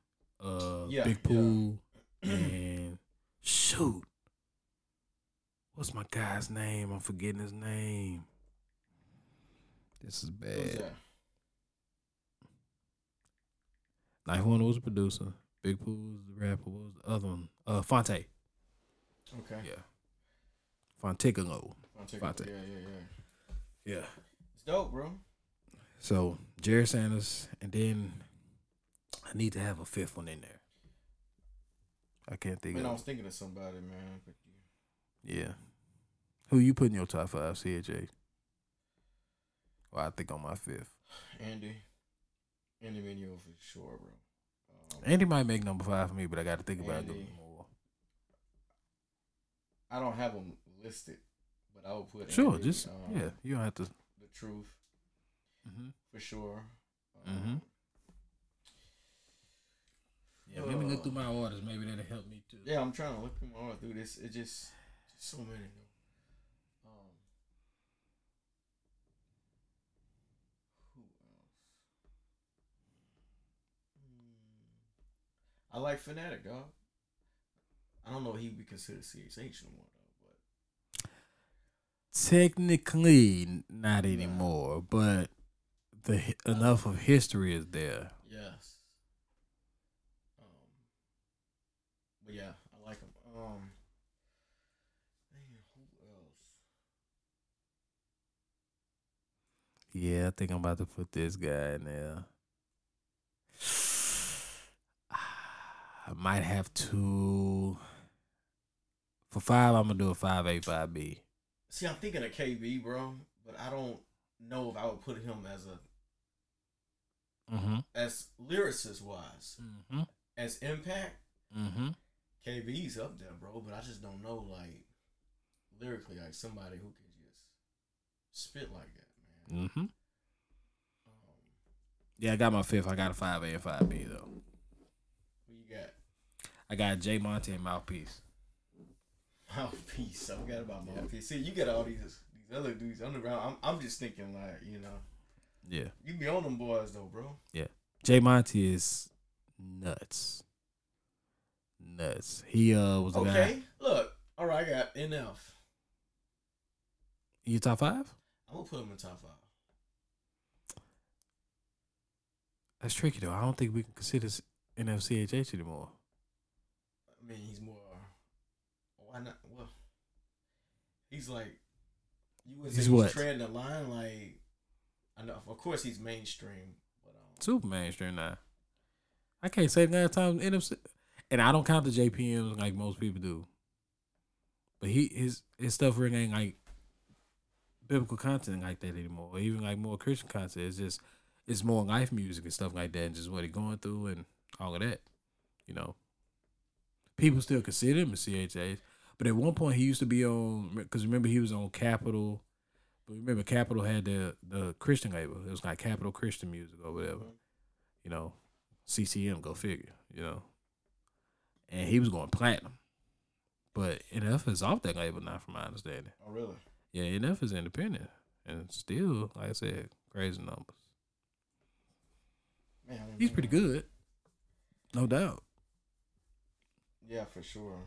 uh, Yeah, Big yeah. Pooh, (clears throat) and shoot, what's my guy's name? I'm forgetting his name. This is bad. 9th Wonder was the producer. Big Pooh was the rapper. What was the other one? Uh, Phonte. Okay. Yeah. Fonticolo. I'll Phonte. Yeah, yeah, yeah. Yeah. It's dope, bro. So Jered Sanders, and then I need to have a fifth one in there. I can't think Man, I of. was thinking of somebody, man. But you, Yeah. Who you put in your top five, CJ? Well, I think on my fifth. Andy, Andy Mineo for sure, bro. Um, Andy might make number five for me, but I got to think about it Andy. little more. I don't have them listed, but I will put Sure, Andy, just um, yeah. You don't have to. the truth hmm for sure. mm-hmm Um, Yeah, let me look through my orders. Maybe that'll help me too. Yeah, I'm trying to look through my heart through this. It just, just so many. though. Um, who else? Hmm. I like Phanatik, dog. I don't know if he would be considered CHH no more though, but Technically, not anymore, but the enough of history is there. yes. Um, but yeah, I like him. Um, man, who else? Yeah, I think I'm about to put this guy in there. I might have to. For five, I'm gonna do a five A five B. See, I'm thinking of KB, bro, but I don't know if I would put him as a Mm-hmm. as lyricist wise, Mm-hmm. as impact. Mm-hmm. KB's up there, bro, but I just don't know like lyrically like somebody who can just spit like that, man. Mm-hmm. Um, Yeah, I got my fifth. I got a five A and five B though. Who you got? I got Jay Monty and Mouthpiece. Mouthpiece. I forgot about Yeah. mouthpiece. See, you got all these these other dudes underground. I'm I'm just thinking like you know Yeah. you be on them boys though, bro. Yeah. Jay Monty is nuts. Nuts. He uh was a guy. Okay, look. All right, I got NF. You top five? I'm gonna put him in top five. That's tricky though. I don't think we can consider NFCHH anymore. I mean, he's more. Why not? Well, he's like. You would He's he's, what? treading the line, like. I know, of course, he's mainstream, but um, Super mainstream now. I can't say the last time NFC, and I don't count the JPMs like most people do. But he his his stuff really ain't like biblical content like that anymore. Or even like more Christian content. It's just it's more life music and stuff like that, and just what he going through and all of that. You know, people still consider him a CHH, but at one point he used to be on because remember he was on Capitol. But remember, Capitol had the the Christian label. It was like Capitol Christian Music or whatever you know, CCM, go figure, you know. And he was going platinum. But NF is off that label now, from my understanding. oh really? Yeah, NF is independent. And still, like I said, crazy numbers. Man, He's pretty good. No doubt. Yeah, for sure.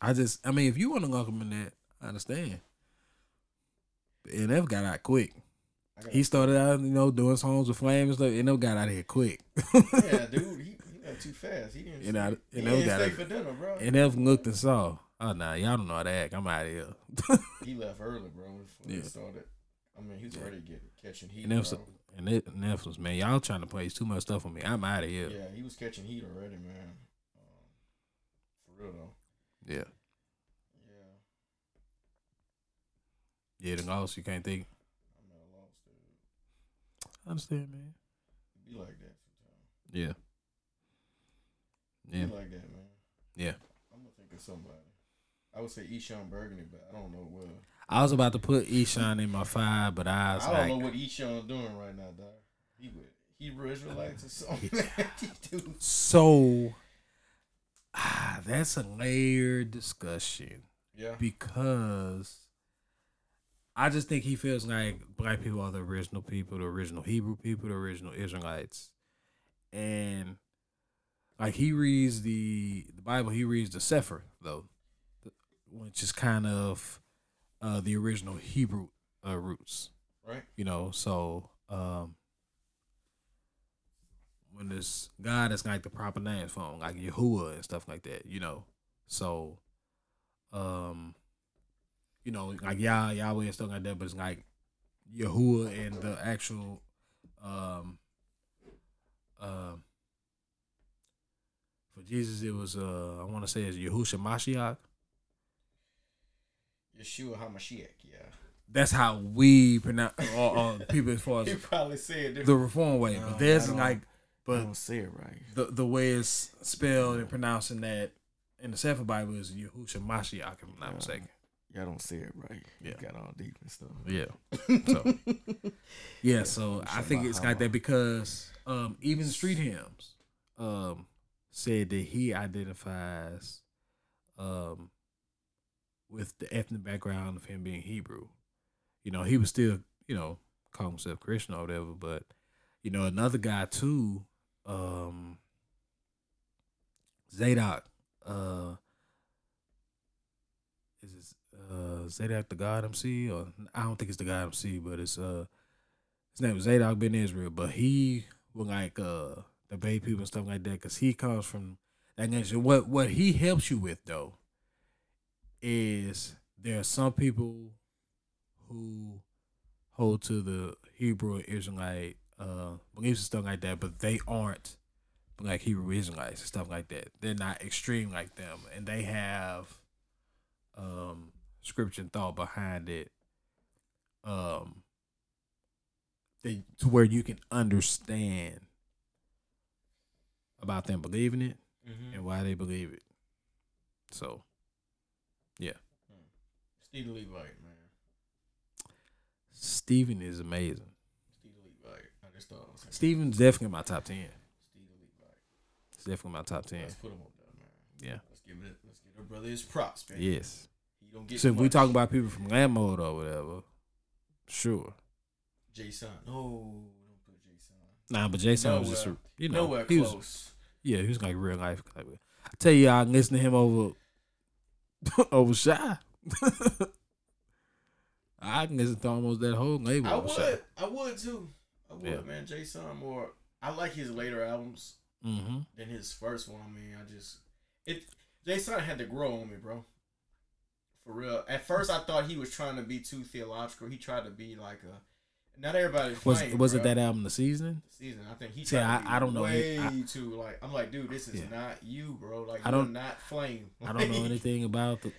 I just, I mean, if you want to lock him in that, I understand. But NF got out quick. He started out, you know, doing songs with Flame and stuff. NF got out of here quick. yeah, dude, he, he went too fast. He didn't. Know, stay, he didn't got stay it. for dinner, bro. NF looked and saw, oh, nah, y'all don't know how to act. I'm out of here. (laughs) he left early, bro. When Yeah. he started. I mean, he's was Yeah. already getting catching heat, And F, and Netflix, man, y'all trying to place too much stuff on me. I'm out of here. Yeah, he was catching heat already, man. For real though. Yeah. Yeah, Yeah, the loss you can't think. I'm at a loss, dude. I understand, man. It be like that sometimes. Yeah. Yeah. Yeah. like that, man. Yeah. I'm gonna think of somebody. I would say Eshon Burgundy, but I don't know what. I was about to put Eshon in my five, but I was I don't like, know what Eshon doing right now, dog. He with Hebrew Israelites or (laughs) something. (laughs) he do. so ah, that's a layered discussion Yeah. because I just think he feels like black people are the original people, the original Hebrew people, the original Israelites, and like he reads the the Bible, he reads the Sefer though, which is kind of uh, the original Hebrew uh, roots. Right. you know so um when this god is like the proper name for him like yahuwah and stuff like that you know? So um you know like yah yahweh and stuff like that but it's like yahuwah and the actual um um for jesus it was uh i want to say it's yahusha mashiach. Yeshua Hamashiach, yeah. that's how we pronounce or, or people as far He as (laughs) probably said the reform way No, but there's I don't- I don't say it right. the the way it's spelled and pronouncing that in the Sefer Bible is Yahusha Mashiach, if I'm not Yeah. mistaken. Y'all don't say it right. Yeah. You got all deep and stuff. Yeah. (laughs) So yeah, so I think it's got that because um even street hymns um said that he identifies um with the ethnic background of him being Hebrew. You know, he was still, you know, call himself Christian or whatever, but you know, another guy too, um Zadok, uh is it uh Zadok the God MC or I don't think it's the God MC, but it's uh his name is Zadok Ben Israel, but he will like uh debate people and stuff like that because he comes from that nation. What what he helps you with though is there are some people who hold to the Hebrew Israelite uh beliefs and stuff like that, but they aren't like Hebrew Israelites and stuff like that. They're not extreme like them, and they have um scripture and thought behind it. Um, they to where you can understand about them believing it Mm-hmm. and why they believe it. So Steve the Levite, man. Stephen is amazing. Steve the Levite. I just thought I was saying Stephen's definitely my top ten. It's definitely my top ten. Let's put him up there, man. Yeah. Let's give it. Let's give our brother his props, man. Yes. He don't get. So if we talk about people from Lamp Mode or whatever, sure. Json, no, don't put Json. Nah, but Json was just you know Nowhere he was yeah he was like real life. I tell you, I listen to him over (laughs) over Shai. (laughs) I can listen to almost that whole label. I Shai. would. I would too. I would, Yeah. man. Json more. I like his later albums Mm-hmm. than his first one. I mean, I just it. Json had to grow on me, bro. For real. At first, I thought he was trying to be too theological. He tried to be like a. Not everybody. Was was it that album, The Season? season? I think he. To I- I don't know Way I- too like. I'm like, dude, this is Yeah. not you, bro. Like, I you're don't- not flame. I don't know (laughs) anything about the,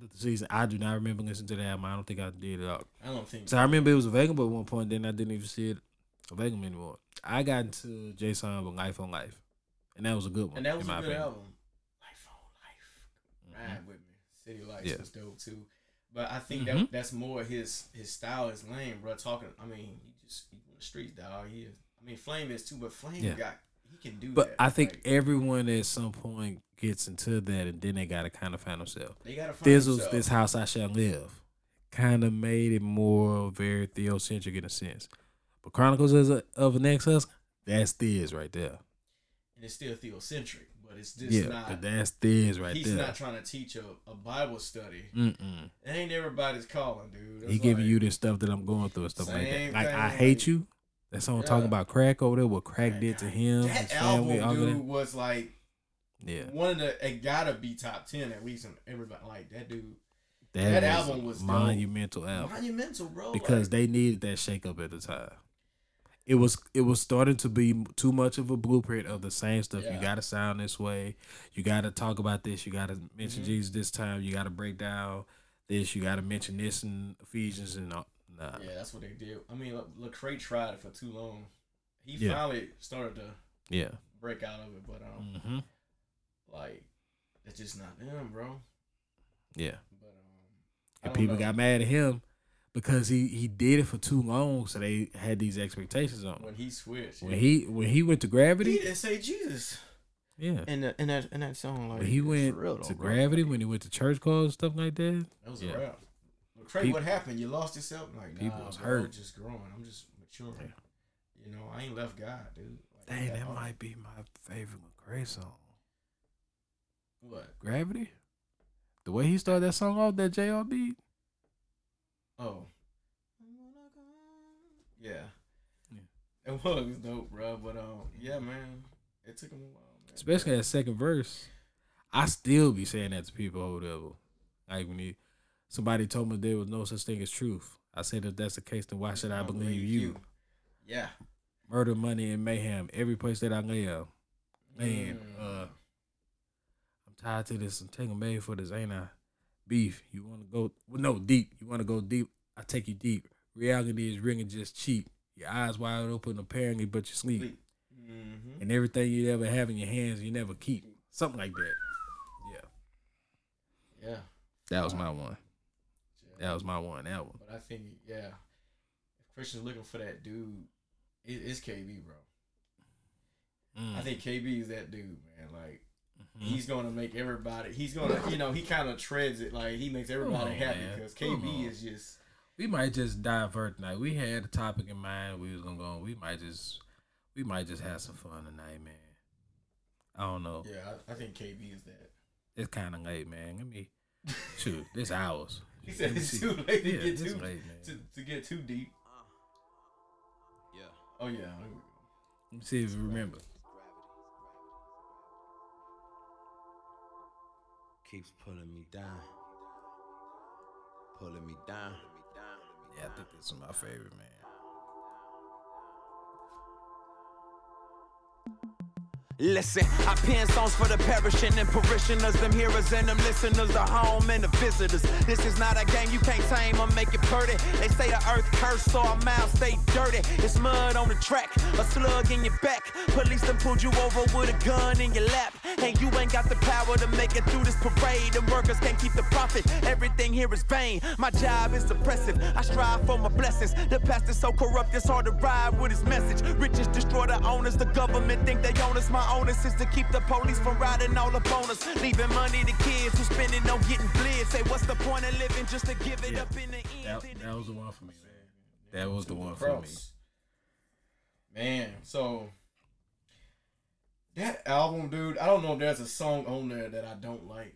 the season. I do not remember listening to that album. I don't think I did it all. I don't think. So I remember it was available at one point. Then I didn't even see it available anymore. I got into Json with Life on Life, and that was a good one. And that was a my good opinion. album. Life on Life. Mhm. Ride with me. City Lights Yeah. was dope too. But I think Mhm. that that's more his his style is lame, bro. Talking, I mean, he just he on the streets, dog. He is. I mean, Flame is too, but Flame Yeah. got he can do But that. I think Like, everyone at some point gets into that, and then they gotta kind of find themselves. they gotta find This was themselves. this house I shall live. Kind of made it more very theocentric in a sense. But Chronicles of a, of an Ex Husband, that's Thiz right there. and it's still theocentric, but it's just yeah, not. but that's Thiz right he's there. He's not trying to teach a, a Bible study. Mm-mm. It ain't everybody's calling, dude. He It's giving you this stuff that I'm going through and stuff like that. Like I hate like- you. That song Yeah. talking about crack over there, what crack Man, did to him, That his family, album, dude, that. was like Yeah, one of the. It gotta be top ten at least. In everybody like that dude. that, that was album was dope. monumental album Monumental, bro. because like, they needed that shake up at the time. It was it was starting to be too much of a blueprint of the same stuff. You got to sound this way. You got to talk about this. You got to mention Mhm. Jesus this time. You got to break down this. You got to mention this in Ephesians and all. Nah. yeah, that's what they did. I mean, Le- Lecrae tried it for too long. He Yeah. finally started to Yeah. break out of it, but um, hmm like it's just not them, bro. Yeah. But um, And people know. got mad at him because he he did it for too long, so they had these expectations on him. when he switched. When he when he went to gravity, he didn't say Jesus yeah. in that in that in that song. Like When he went though, to bro. gravity, when he went to church clothes and stuff like that, That was Yeah. a rap. But Craig, Peop- what happened? You lost yourself. Like nah, People was bro, hurt. I'm just growing. I'm just maturing. Yeah. You know, I ain't left God, dude. Like, dang, that hard. might be my favorite Lecrae song. What? Gravity. The way he started that song off, that JR beat. Oh. Yeah. Yeah. It was dope, bro. But um, yeah, man, it took him a while, man. especially that second verse. I still be saying that to people or whatever. Like when he, somebody told me there was no such thing as truth. I said if that's the case, then why should I believe you? Yeah. Murder, money, and mayhem. Every place that I live. Man, Mm. uh, I'm tired to this. I'm taking made for this, ain't I? Beef. You want to go? Well, no, deep. You want to go deep? I take you deep. Reality is ringing just cheap. Your eyes wide open, apparently, but you sleep. Sleep. Mm-hmm. And everything you ever have in your hands, you never keep. Something like that. Yeah. Yeah. That was my one. yeah. That was my one. That one. But I think, yeah, if Christian's looking for that dude, it, it's KB, bro. Mm. I think KB is that dude, man. Like. Mm-hmm. he's gonna make everybody. He's gonna, you know, he kind of treads it. Like he makes everybody on, happy because Come KB on. is just. we might just divert tonight. We had a topic in mind. We was gonna go. We might just, we might just have some fun tonight, man. I don't know. Yeah, I, I think KB is that. It's kind of late, man. Let me shoot. This hours. He said it's see. too late to Yeah, get it's too late, to, to get too deep. Uh, yeah. Oh yeah, here we go. Let me see if you remember. Keeps pulling me down. Pulling me down. Yeah, I think this is my favorite, man. Listen, I pen songs for the perishing and parishioners, them hearers and them listeners, the home and the visitors. This is not a game you can't tame or make it pretty. They say the earth cursed, so our mouths stay dirty. It's mud on the track, a slug in your back. Police done pulled you over with a gun in your lap. And you ain't got the power to make it through this parade. The workers can't keep the profit, everything here is vain. My job is oppressive, I strive for my blessings. The pastor's so corrupt, it's hard to ride with his message. Riches destroy the owners, the government think they own us. My onus is to keep the police from riding all up on us. Leaving money to kids who spending on getting bled. Say, what's the point of living just to give it Yeah. up in the end? That, that was the one for me, man. That was the one for me. Man, so that album, dude. I don't know if there's a song on there that I don't like,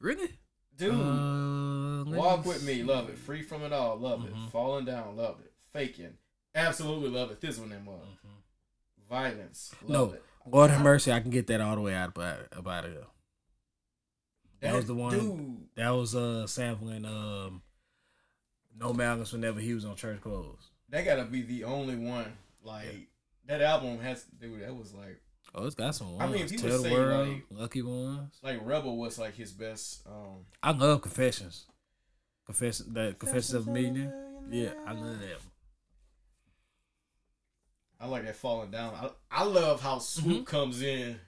Really? dude. Uh, Walk with me, love it. Free from it all, love Mhm. it. Falling down, love it. Faking, absolutely love it. This one, that mug. Mhm. Violence, No, love it. Lord have mercy. I can get that all the way out about about it. That was the one- Dude, That was uh sampling um No Malice whenever he was on church clothes. that gotta be the only one. Like that album has, dude. That was like, Oh, it's got some ones. I mean, people Tell the say, world, like- lucky ones. like Rebel was like his best. um I love Confessions. Confession that Confessions of a Millionaire. Yeah, I love that. I like that falling down. I, I love how Swoope Mhm. comes in.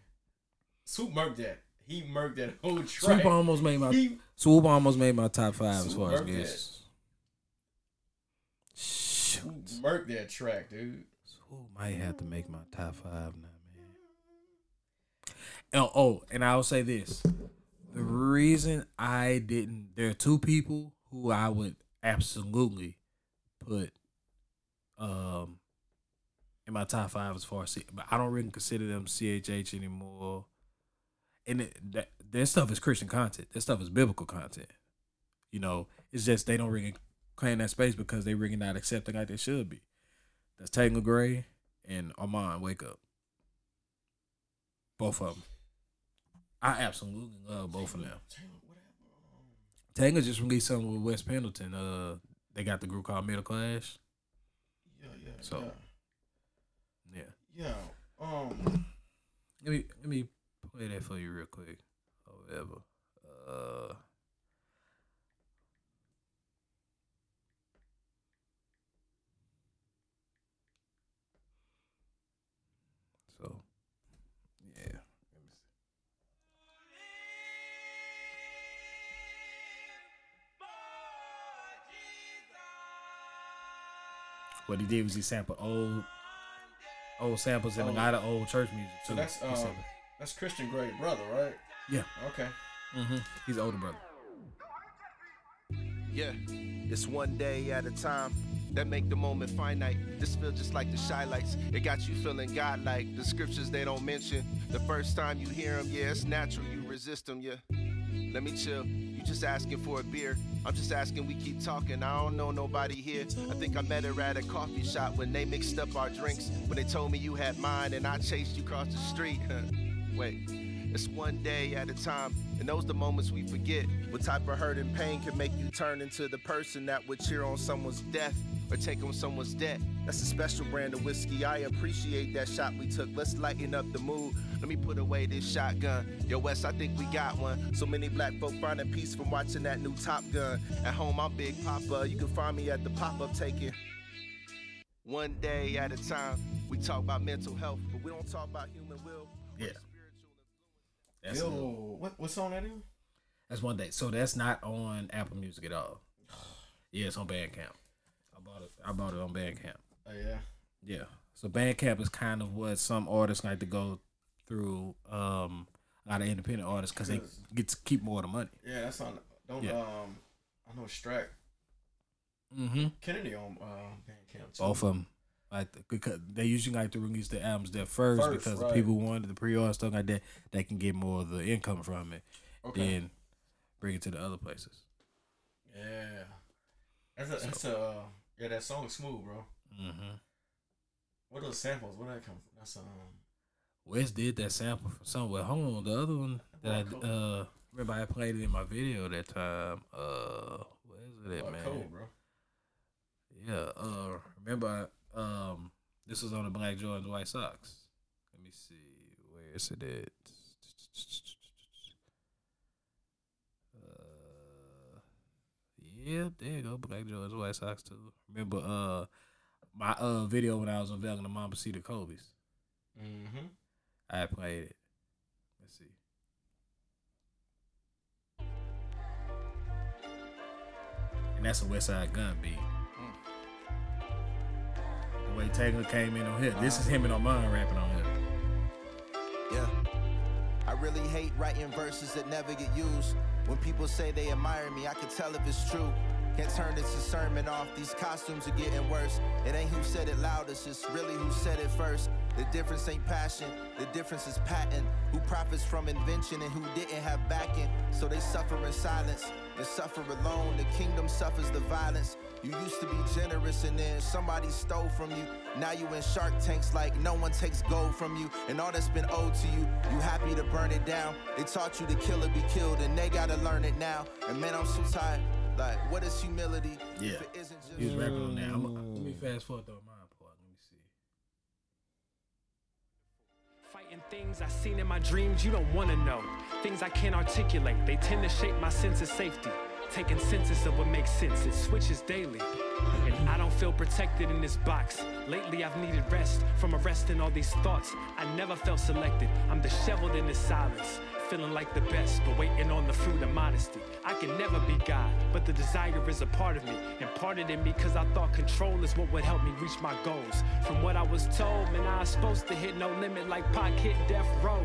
Swoope murked that. He murked that whole track. Swoope almost made my He, Swoope almost made my top five as far as. Swoope Shoot. murked that track, dude. Swoope might have to make my top five now, man. Oh, oh, and I'll say this: the reason I didn't, there are two people who I would absolutely put um in my top five as far as, but I don't really consider them CHH anymore. And it, that their stuff is Christian content. Their stuff is biblical content. You know, it's just they don't really claim that space because they really not accepting like they should be. That's Taelor Gray and Armand Wake Up. Both of them. I absolutely love both of them. What just released something with Wes Pendleton. Uh, they got the group called Middle Class. Yeah, yeah, So- yeah. Yeah. Um. Let me let me play that for you real quick, or whatever. Uh. So, yeah. What he did was he sampled old old samples and a Oh. lot of old church music too. So that's He um, sampled- that's Christian Grey brother, right? yeah. Okay. hmm He's older brother. Yeah, it's one day at a time that make the moment finite. This feel just like the shy lights. It got you feeling godlike. The scriptures they don't mention. The first time you hear them, yeah, it's natural. You resist them, yeah. Let me chill. You just asking for a beer. I'm just asking we keep talking. I don't know nobody here. I think I met her at a coffee shop when they mixed up our drinks. When they told me you had mine and I chased you across the street. (laughs) Wait. It's one day at a time, and those the moments we forget. What type of hurt and pain can make you turn into the person that would cheer on someone's death or take on someone's debt? That's a special brand of whiskey. I appreciate that shot we took. Let's lighten up the mood. Let me put away this shotgun. Yo, Wes, I think we got one. So many black folk finding peace from watching that new Top Gun. At home, I'm Big Papa. You can find me at the pop up taking. One day at a time, we talk about mental health, but we don't talk about human will. Yeah. That's Yo, it. what what song that is? That's one day. So that's not on Apple Music at all. Yeah, it's on Bandcamp. I bought it. I bought it on Bandcamp. Oh yeah. Yeah. So Bandcamp is kind of what some artists like to go through. Um, a lot of independent artists because they get to keep more of the money. Yeah, that's on. Don't Yeah. um, I know Strack Mm-hmm. Kennedy on uh, Bandcamp too. Both of them. Like because they usually like to release the albums there first, First, because right. the people wanted the pre-order stuff like that, they can get more of the income from it. Okay. Then bring it to the other places. Yeah. That's a, that's a uh, yeah. That song is smooth, bro. Mm-hmm. What are those samples? Where that come from? That's um. Wes did that sample from somewhere. Hold on, the other one that I uh remember I played it in my video that time. Uh, where's it at, What man? code, bro? Yeah. Uh, remember I, um this was on the Black Jordans White Sox. Let me see where is it at. Uh, yeah, there you go. Black Jordans White Sox too. Remember uh my uh video when I was unveiling the Mamba Cedar Kobe's. Mm-hmm. I played it. Let's see. And that's a Westside Gunn beat. The way Taylor came in on here. This is him and Armand rapping on here. Yeah. I really hate writing verses that never get used. When people say they admire me, I can tell if it's true. Can't turn this sermon off. These costumes are getting worse. It ain't who said it loudest, it's really who said it first. The difference ain't passion, the difference is patent. Who profits from invention and who didn't have backing. So they suffer in silence and suffer alone. The kingdom suffers the violence. You used to be generous and then somebody stole from you. Now you in shark tanks like no one takes gold from you. And all that's been owed to you, you happy to burn it down. They taught you to kill or be killed and they gotta learn it now. And man, I'm so tired. Like, what is humility? Yeah. If it isn't just He was rapping on there. I'm, let me fast forward through my part. Let me see. Fighting things I seen in my dreams you don't wanna know. Things I can't articulate, they tend to shape my sense of safety. Taking census of what makes sense, it switches daily. And I don't feel protected in this box. Lately I've needed rest from arresting all these thoughts. I never felt selected, I'm disheveled in this silence. Feeling like the best, but waiting on the fruit of modesty. I can never be God, but the desire is a part of me. Imparted in me because I thought control is what would help me reach my goals. From what I was told, man, I was supposed to hit no limit like Pac hit death row.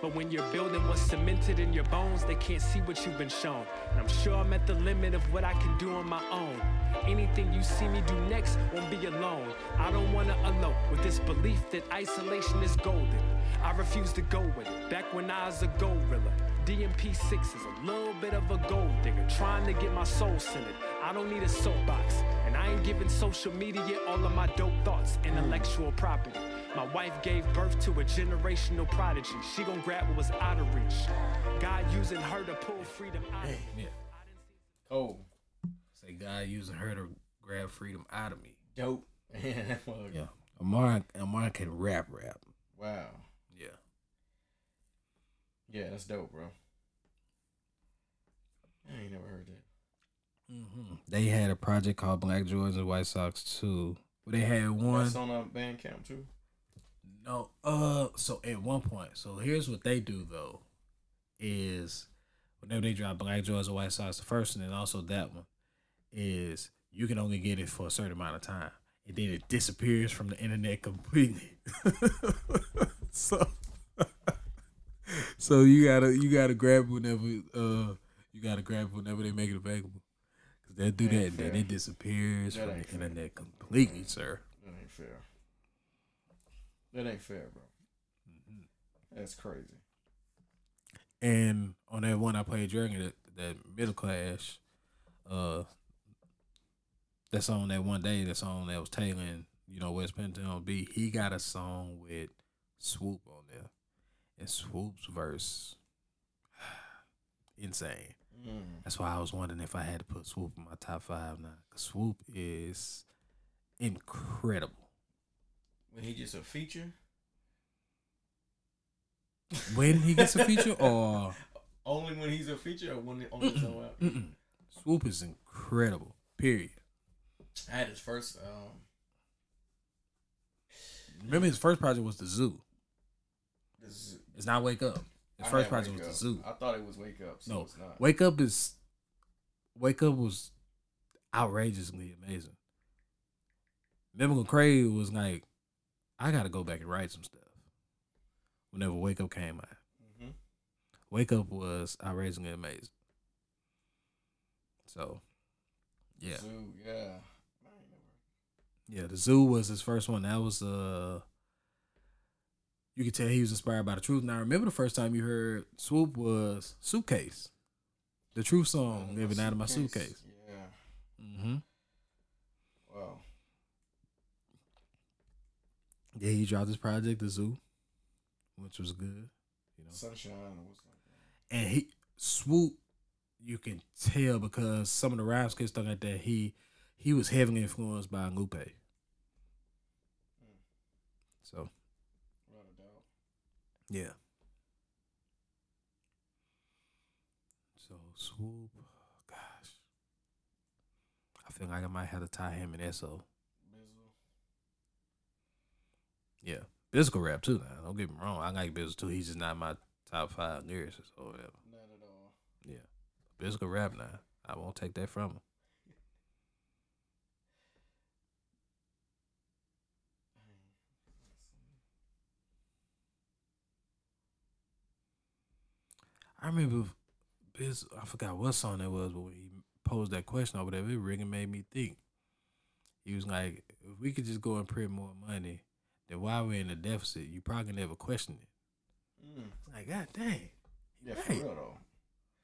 But when you're building what's cemented in your bones, they can't see what you've been shown. And I'm sure I'm at the limit of what I can do on my own. Anything you see me do next won't be alone. I don't wanna elope with this belief that isolation is golden. I refuse to go with it. Back when I was a gorilla, DMP 6 is a little bit of a gold digger, trying to get my soul centered. I don't need a soapbox, and I ain't giving social media all of my dope thoughts, intellectual property. My wife gave birth to a generational prodigy. She gon' grab what was out of reach. God using her to pull freedom out of me. Yeah. Oh, Say God using her to grab freedom out of me. dope. Man. (laughs) Yeah. Amar Amar can rap rap. Wow. Yeah. Yeah, that's dope, bro. I ain't never heard that. hmm They had a project called Black Jordans and White Sox too. Where they had one. That's on uh, Bandcamp too. No, uh, so at one point, so here's what they do though, is whenever they drop Black or White Sox, the first one and also that one, is you can only get it for a certain amount of time, and then it disappears from the internet completely. (laughs) so, (laughs) so you gotta you gotta grab it whenever uh you gotta grab whenever they make it available. Cause they do That that, and then it disappears That from the fair. internet completely, sir. That ain't fair. That ain't fair, bro. Mm-hmm. That's crazy. And on that one I played during that that middle class, uh, that song that one day, that song that was tailing, you know, West Pentagon B, he got a song with Swoope on there. And Swoope's verse (sighs) insane. Mm. That's why I was wondering if I had to put Swoope in my top five now. Swoope is incredible. When he just a feature, When he gets a feature or (laughs) only when he's a feature, or when on his own album. Swoope is incredible. Period. I had his first. Um, Remember his first project was the Zoo. this, It's not Wake Up. His I first project was Up. the Zoo. I thought it was Wake Up. So No, it's not. Wake Up is Wake Up was outrageously amazing. Remember when Craig was like, I gotta go back and write some stuff. Whenever Wake Up came out. hmm Wake Up was outrageously amazing. So yeah. The zoo, yeah. I ain't never- Yeah, the zoo was his first one. That was uh you could tell he was inspired by the truth. Now I remember the first time you heard Swoope was Suitcase. The truth song, Uh, Living Out of My Suitcase. Yeah. Mm-hmm. Wow. Yeah, he dropped his project, The Zoo, which was good. You know. Sunshine. And he Swoope, you can tell because some of the raps skits stuff like that, he he was heavily influenced by Lupe. Hmm. So Without a doubt. Yeah. So swoop, gosh, I feel like I might have to tie him and Eso. Bizzle. Yeah, physical rap too. Now, don't get me wrong, I like Bizzle too. He's just not my top five lyricist or whatever. Not at all. Yeah, physical rap now. I won't take that from him. I remember Biz. I forgot what song that was, but when he posed that question or whatever, it really made me think. He was like, "If we could just go and print more money, then why we're in a deficit? You probably never question it." Mm. Like, God dang, Yeah, for Right. real though.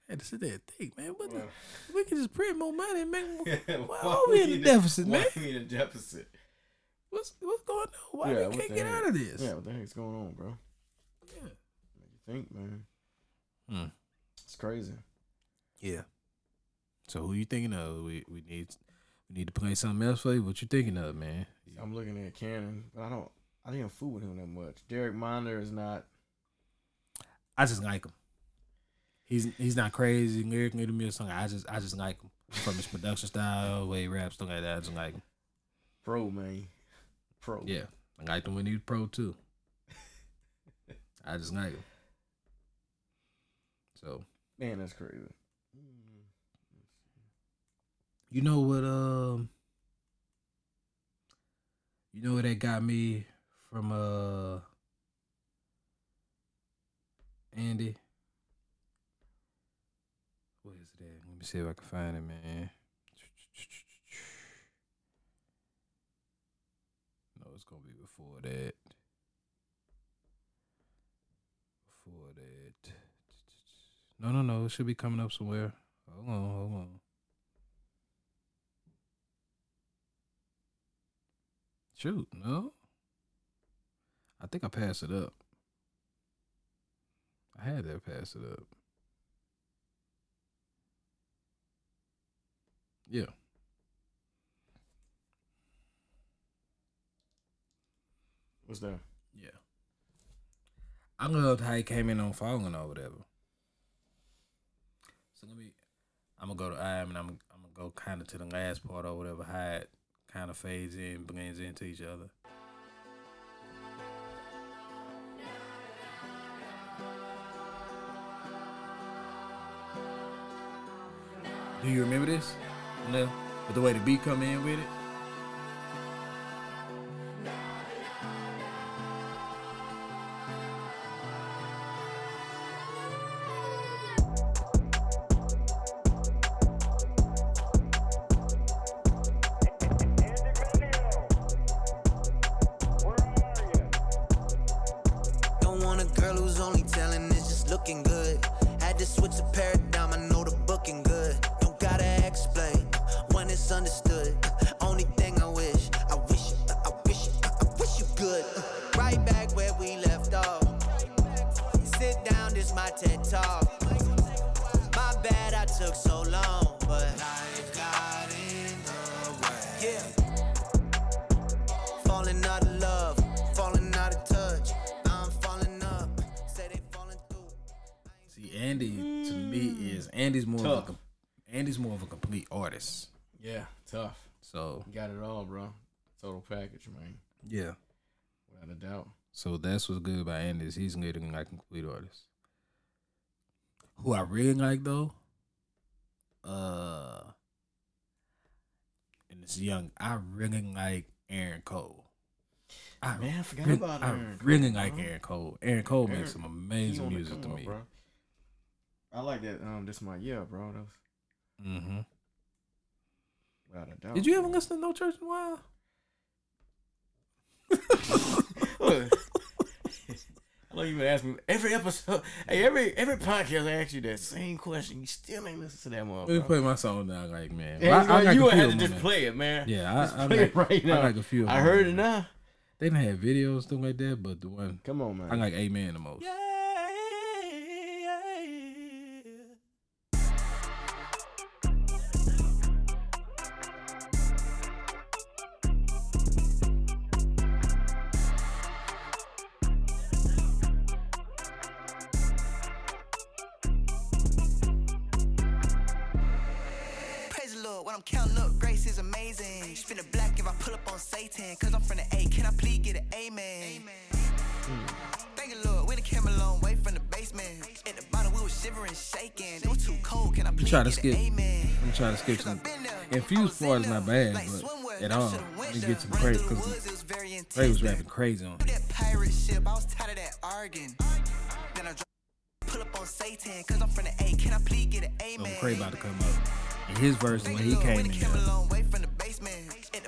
I had to sit there and think, man. What the, (laughs) we can just print more money and make more. Why, why are we in a deficit, why man? we in a deficit? What's what's going on? Why Yeah, we can't get heck? out of this? Yeah, what the heck's going on, bro? Yeah. Make you think, man. Hmm. It's crazy. Yeah. So who you thinking of? We we need we need to play something else for you. What you thinking of, man? I'm looking at Canon, but I don't. I didn't fool with him that much. Derek Minor is not. I just like him. He's he's not crazy lyrically to me or something. I just I just like him from his production style, way he raps, stuff like that. I just like him. Pro man, pro. Yeah, I liked him when he was pro too. I just like him. So man, that's crazy. you know what? Um, you know what that got me from uh Andy. What is it? At? Let me see if I can find it, man. No, it's gonna be before that. Before that. No, no, no. It should be coming up somewhere. Hold on, hold on. Shoot, no. I think I passed it up. I had to pass it up. Yeah. What's that? Yeah. I loved how he came in on falling or whatever. So let me I'm gonna go to I am and I'm I'm gonna go kinda to the last part or whatever, how it kinda fades in, blends into each other. Do you remember this? No. With the way the beat come in with it? Andy's more of a Andy's more of a complete artist. Yeah, tough. So You got it all, bro. Total package, man. yeah. Without a doubt. So that's what's good about Andy is he's getting like a complete artist. Who I really like though, uh, and it's young. I really like Aaron Cole. I Man, I forgot really, about I Aaron Cole, really like bro. Aaron Cole. Aaron Cole Aaron- makes some amazing music to up, me. I like that. Um, this my year, bro. That was hmm without a doubt. Did you ever listen to No Church in a While? (laughs) I you been asking me every episode. Hey, every every podcast, I ask you that same question. You still ain't listen to that one. Let me play my song now, like man. Hey, I, I like you have to just play it, man. Yeah, Just I, I, play like, it right now. I like a few. Of I heard it now. They didn't have videos stuff like that, but the one Come on, man. I like Amen the most. Praise skip. I'm trying to skip some. Infused part is not bad, but at all, let me get some crazy because Ray was rapping crazy on. it. Pirate ship, I was tired of that. Then I up on Satan, cause I'm from the A. Can I please get So? About to come up. And his verse when he came in. the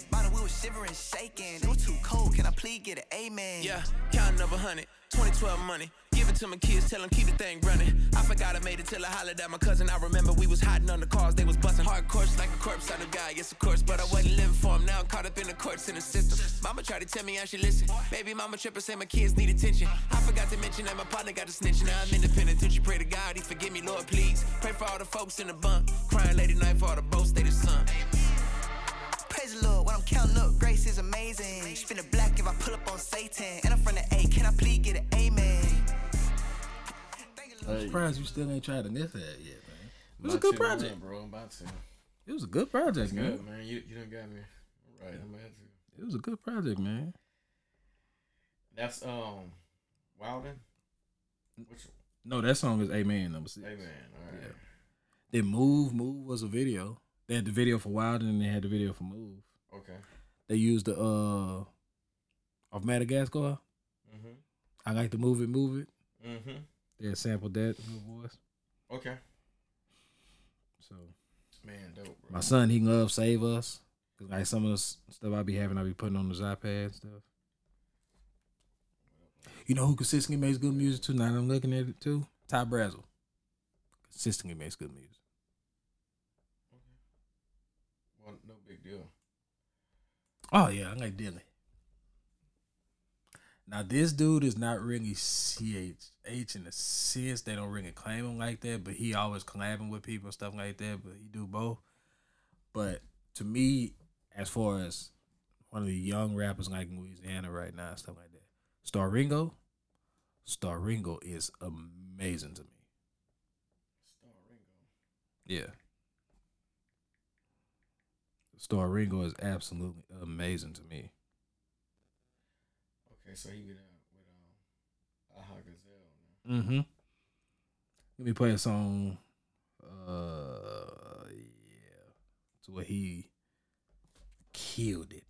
the shivering, shaking. It was too cold. Can I please get an amen? Yeah, counting up a hundred, 2012 money. Give it to my kids, tell them keep the thing running. I forgot I made it till I hollered at my cousin. I remember we was hiding on the cars, they was busting hard course like a corpse on a guy. Yes, of course, but I wasn't living for him. Now I'm caught up in the courts in the system. Mama tried to tell me I should listen. Baby mama tripping, say my kids need attention. I forgot to mention that my partner got a snitch. Now I'm independent. Did you pray to God? He forgive me, Lord, please. Pray for all the folks in the bunk. Crying late at night for all the boats, they the sun. Praise the Lord, when I'm counting up, grace is amazing. Spin it black if I pull up on Satan. And I'm from the A. Can I please get an amen? I'm surprised you still ain't tried to miss that yet, man. It was a good project. man, bro. I'm about to. It was a good project, man. Good, man. You you done got me. All right, I'm about to. It was a good project, man. That's um, Wilden. Which No, that song is Amen number six. Amen. All right. Yeah. Then Move, Move was a video. They had the video for Wild and they had the video for Move. Okay. They used the uh of Madagascar. Mhm. I like to move it, move it. Mhm. They sampled that the voice. Okay. So Man, dope, bro. my son, he loves uh, Save Us. Cause like some of the stuff I be having, I be putting on his iPad and stuff. You know who consistently makes good music too? Now that I'm looking at it too. Ty Brasel. Consistently makes good music. Well, no big deal. Oh yeah, I like Dilly. Now this dude is not really CH in the sense they don't really claim him like that, but he always collabing with people and stuff like that. But he do both. But to me, as far as one of the young rappers like in Louisiana right now, and stuff like that, Star Ringo, Star Ringo is amazing to me. Star Ringo. Yeah. Star Ringo is absolutely amazing to me. Okay, so he with uh, with um. Mm-hmm. Let me play a song. Uh, yeah, to where he killed it.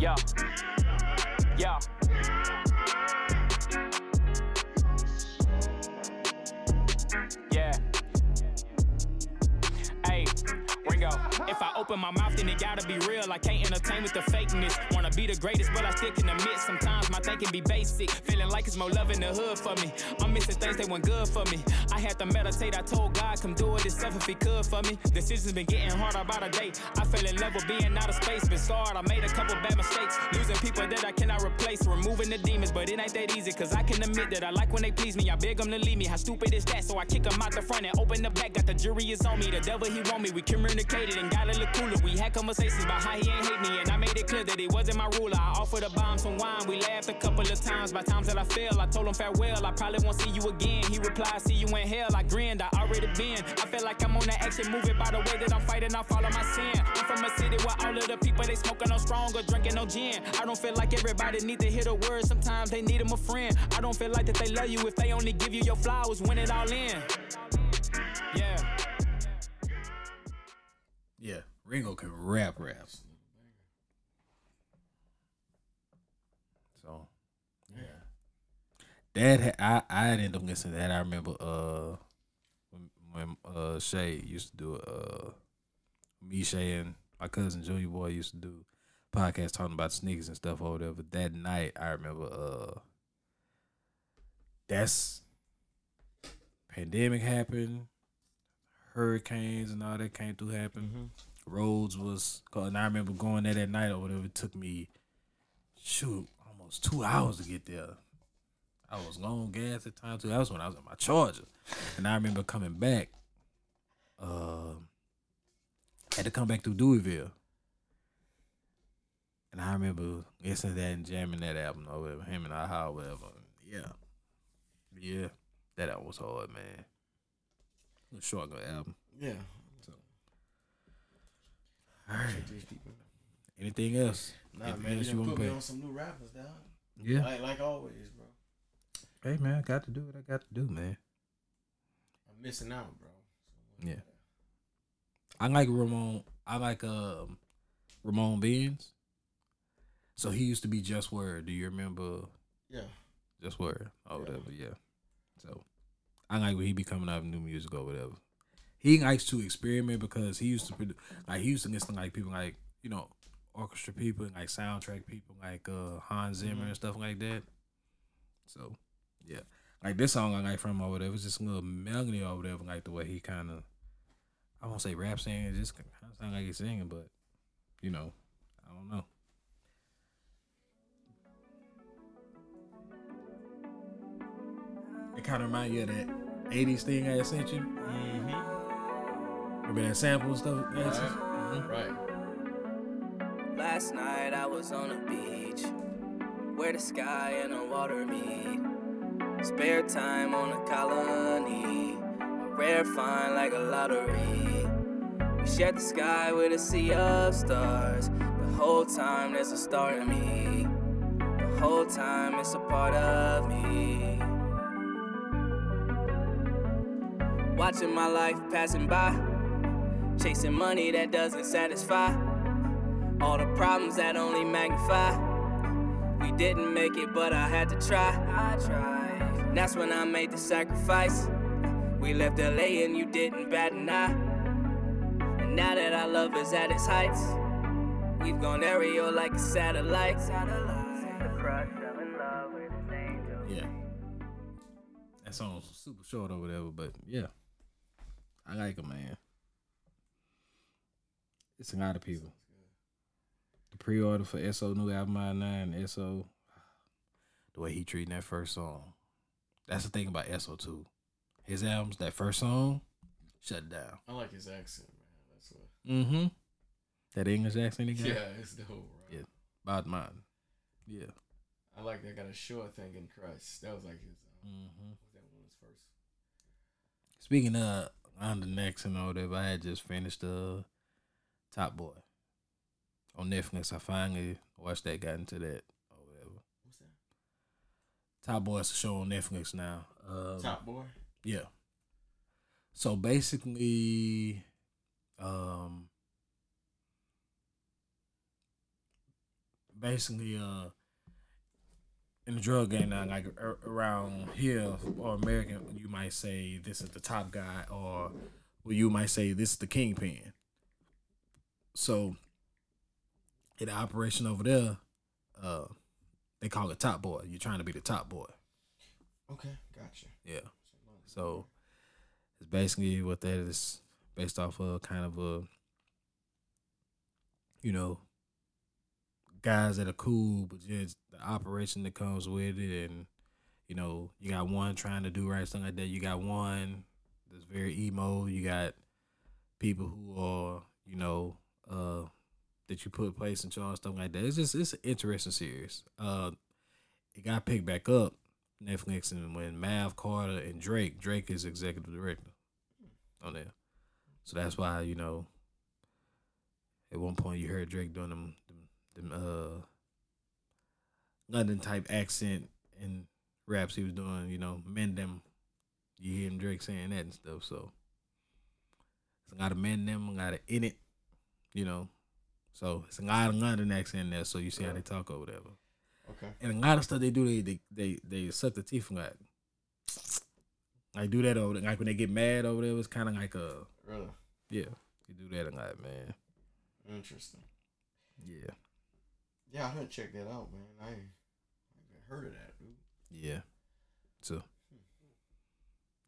Yeah. Yeah. If I open my mouth, then it gotta be real. I can't entertain with the fakeness. Wanna be the greatest, but I stick in the admit sometimes my thinking be basic. Feeling like it's more love in the hood for me. I'm missing things that weren't good for me. I had to meditate, I told God, come do it himself if he could for me. Decisions been getting harder by the day. I fell in love with being out of space, been scarred. I made a couple bad mistakes, losing people that I cannot replace, removing the demons, but it ain't that easy, cause I can admit that I like when they please me. I beg them to leave me. How stupid is that? So I kick them out the front and open the back. Got the jury is on me. The devil he want me. We communicated and got a little cooler. We had conversations about how he ain't hate me, and I made it clear that it wasn't my ruler. I offered a bomb some wine. We laughed a couple of times. By times that I failed, I told him farewell. I probably won't see you again. He replied, "See you in hell." I grinned. I already been. I feel like I'm on that action movie by the way that I'm fighting off all of my sin. I'm from a city where all of the people they smoking no strong or drinking no gin. I don't feel like everybody need to hear the word. Sometimes they need them a friend. I don't feel like that they love you if they only give you your flowers when it all in. Yeah. Yeah, Ringo can rap raps. So, yeah. That ha- I I ended up listening to that. I remember uh when, when uh Shay used to do uh me Shay and my cousin Junior Boy used to do podcast talking about sneakers and stuff or whatever. That night I remember uh that's pandemic happened, hurricanes and all that came through happen. Roads was, and I remember going there that night or whatever. It took me, shoot, almost two hours to get there. I was low on gas at time too. That was when I was at my Charger, and I remember coming back. Uh, had to come back through Deweyville, and I remember listening to that and jamming that album or whatever, him and or whatever. Yeah, yeah, that album was hard, man. It was a short good album. Yeah. All right. Anything else? Nah, Anything man, you else wanna put me play? on some new rappers, dog. Yeah. Like, like always, bro. Hey man, I got to do what I got to do, man. I'm missing out, bro. Yeah. I like Ramon. I like um Ramon Beans. So he used to be Just Word. Do you remember Yeah. Just Word? or whatever. Yeah. So I like when he be coming out with new music or whatever. He likes to experiment because he used to produ- like he used to listen to like people like you know orchestra people and like soundtrack people like uh Hans Zimmer and stuff like that. So yeah, like this song I like from or whatever. It's just a little melody or whatever. Like the way he kind of I won't say rap singing. It just kind of sound like he's singing, but you know, I don't know. It kind of remind you of that '80s thing I sent you. Mm-hmm. Remember that sample and stuff? Yeah, it's- mhm. Right. Last night I was on a beach where the sky and the water meet. Spare time on a colony, a rare find like a lottery. We shared the sky with a sea of stars. The whole time there's a star in me. The whole time it's a part of me. Watching my life passing by, chasing money that doesn't satisfy. All the problems that only magnify. We didn't make it, but I had to try. I tried. That's when I made the sacrifice. We left LA and you didn't bat an eye. And now that our love is at its heights, we've gone aerial like a satellite. Yeah. That song's super short or whatever, but yeah. I like him, man. It's a lot of people. The pre order for SO new album I nine, SO the way he treating that first song. That's the thing about SO too. His albums, that first song, shut down. I like his accent, man. That's what. Mm-hmm. That English accent he got? Yeah, it's dope, right? Yeah. bad mine. Yeah. I like that. Got a short thing in Christ. That was like his. Um, Mhm. was that one of his first? Speaking of on the next and all that, I had just finished uh Top Boy on Netflix. I finally watched that, got into that or whatever. What's that? Top Boy is a show on Netflix now. Um, Top Boy. Yeah. So basically, um, basically, uh, in the drug game now, like ar- around here or American, you might say this is the top guy, or well, you might say this is the kingpin. So in the operation over there, uh, they call it top boy. You're trying to be the top boy. Okay, gotcha. Yeah. So it's basically what that is based off of kind of a you know guys that are cool, but just the operation that comes with it, and you know you got one trying to do right, something like that. You got one that's very emo. You got people who are you know uh that you put place in charge, stuff like that. It's just it's an interesting series. Uh, it got picked back up Netflix, and when Mav Carter and Drake, Drake is executive director on there, so that's why you know. At one point, you heard Drake doing them, them uh, London type accent and raps he was doing. You know, men them. You hear him Drake saying that and stuff. So it's a lot of men them, a lot of in it. You know, so it's a lot of London accent in there. So you see how they talk or whatever. Okay. And a lot of stuff they do, they they they, they suck the teeth from that. Like do that over like when they get mad over there, it's kind of like a Really yeah. You do that a lot, man. interesting. Yeah, Yeah, I didn't check that out, man. I ain't heard of that, dude. yeah. So,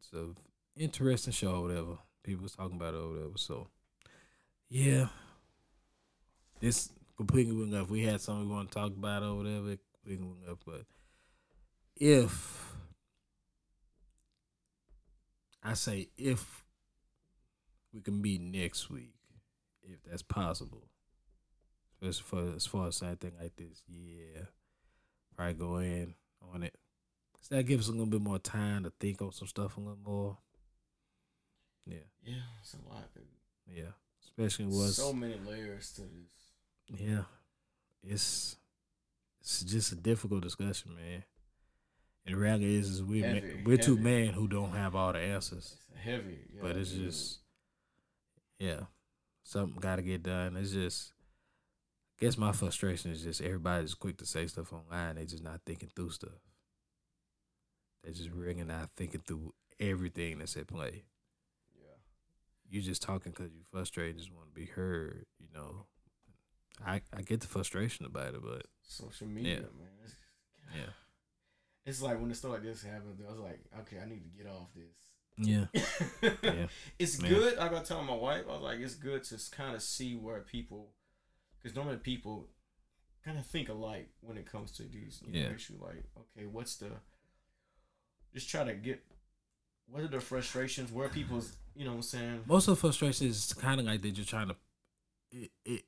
so interesting show, or whatever. People was talking about it, or whatever. So, yeah. This completely went up. We had something we want to talk about, or whatever. Completely went up. But if I say if we can meet next week, if that's possible, as far as far as something like this, yeah, probably go in on it. 'Cause that gives us a little bit more time to think on some stuff a little more. Yeah, Yeah, it's a lot, dude. yeah. Especially was so many layers to this. yeah. It's it's just a difficult discussion, man. And the reality is, is we Heavy, we're two men who don't have all the answers. It's heavy, yeah, but it's dude. just yeah, something got to get done. It's just, I guess my frustration is just everybody's quick to say stuff online. They're just not thinking through stuff. They're just really not thinking through everything that's at play. Yeah. You just talking because you're frustrated, just want to be heard. You know, I I get the frustration about it, but social media, yeah. man. It's, Yeah. (laughs) It's like when the stuff like this happened, I was like, okay, I need to get off this. Yeah. (laughs) Yeah. It's Man. good. I got to tell my wife, I was like, it's good to kind of see where people, because normally people kind of think alike when it comes to these you know, Yeah. issues. Like, okay, what's the, just try to get, what are the frustrations? Where people's, you know what I'm saying? most of the frustration is kind of like they're just trying to. It, it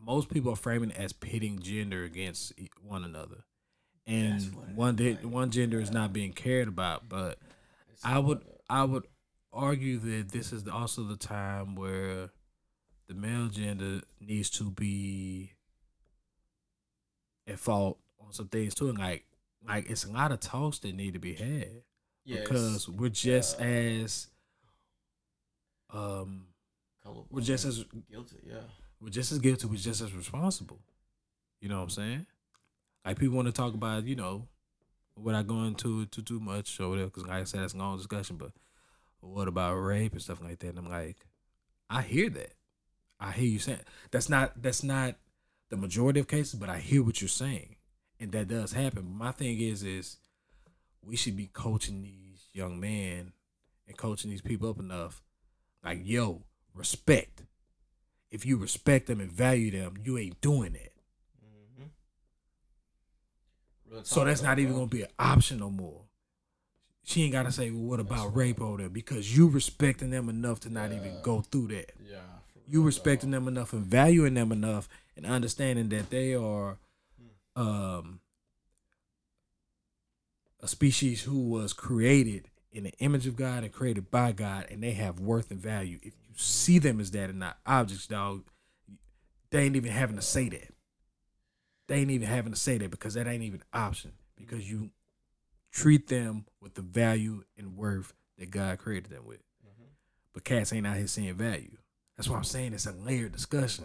most people are framing it as pitting gender against e- one another, and one di- one gender is not being cared about. But I would I would argue that this is also the time where the male gender needs to be at fault on some things too, and like like it's a lot of talks that need to be had Yes. because we're just as um Colorblind we're just as guilty, yeah. we're just as guilty, we're just as responsible. You know what I'm saying? Like people want to talk about, you know, without going into it too too much or whatever, because like I said, it's a long discussion. But what about rape and stuff like that? And I'm like, I hear that. I hear you saying that's not that's not the majority of cases, but I hear what you're saying, and that does happen. My thing is, is we should be coaching these young men and coaching these people up enough, like yo, respect. If you respect them and value them, you ain't doing that. Real So that's not even gonna be an option no more. She ain't gotta say, well, what about rape over there? Because you respecting them enough to not even go through that. Yeah. You respecting them enough and valuing them enough and understanding that they are um a species who was created in the image of God and created by God and they have worth and value. If you see them as that and not objects, dog, they ain't even having to say that. They ain't even having to say that because that ain't even an option. Because you treat them with the value and worth that God created them with. But cats ain't out here seeing value. That's what I'm saying it's a layered discussion.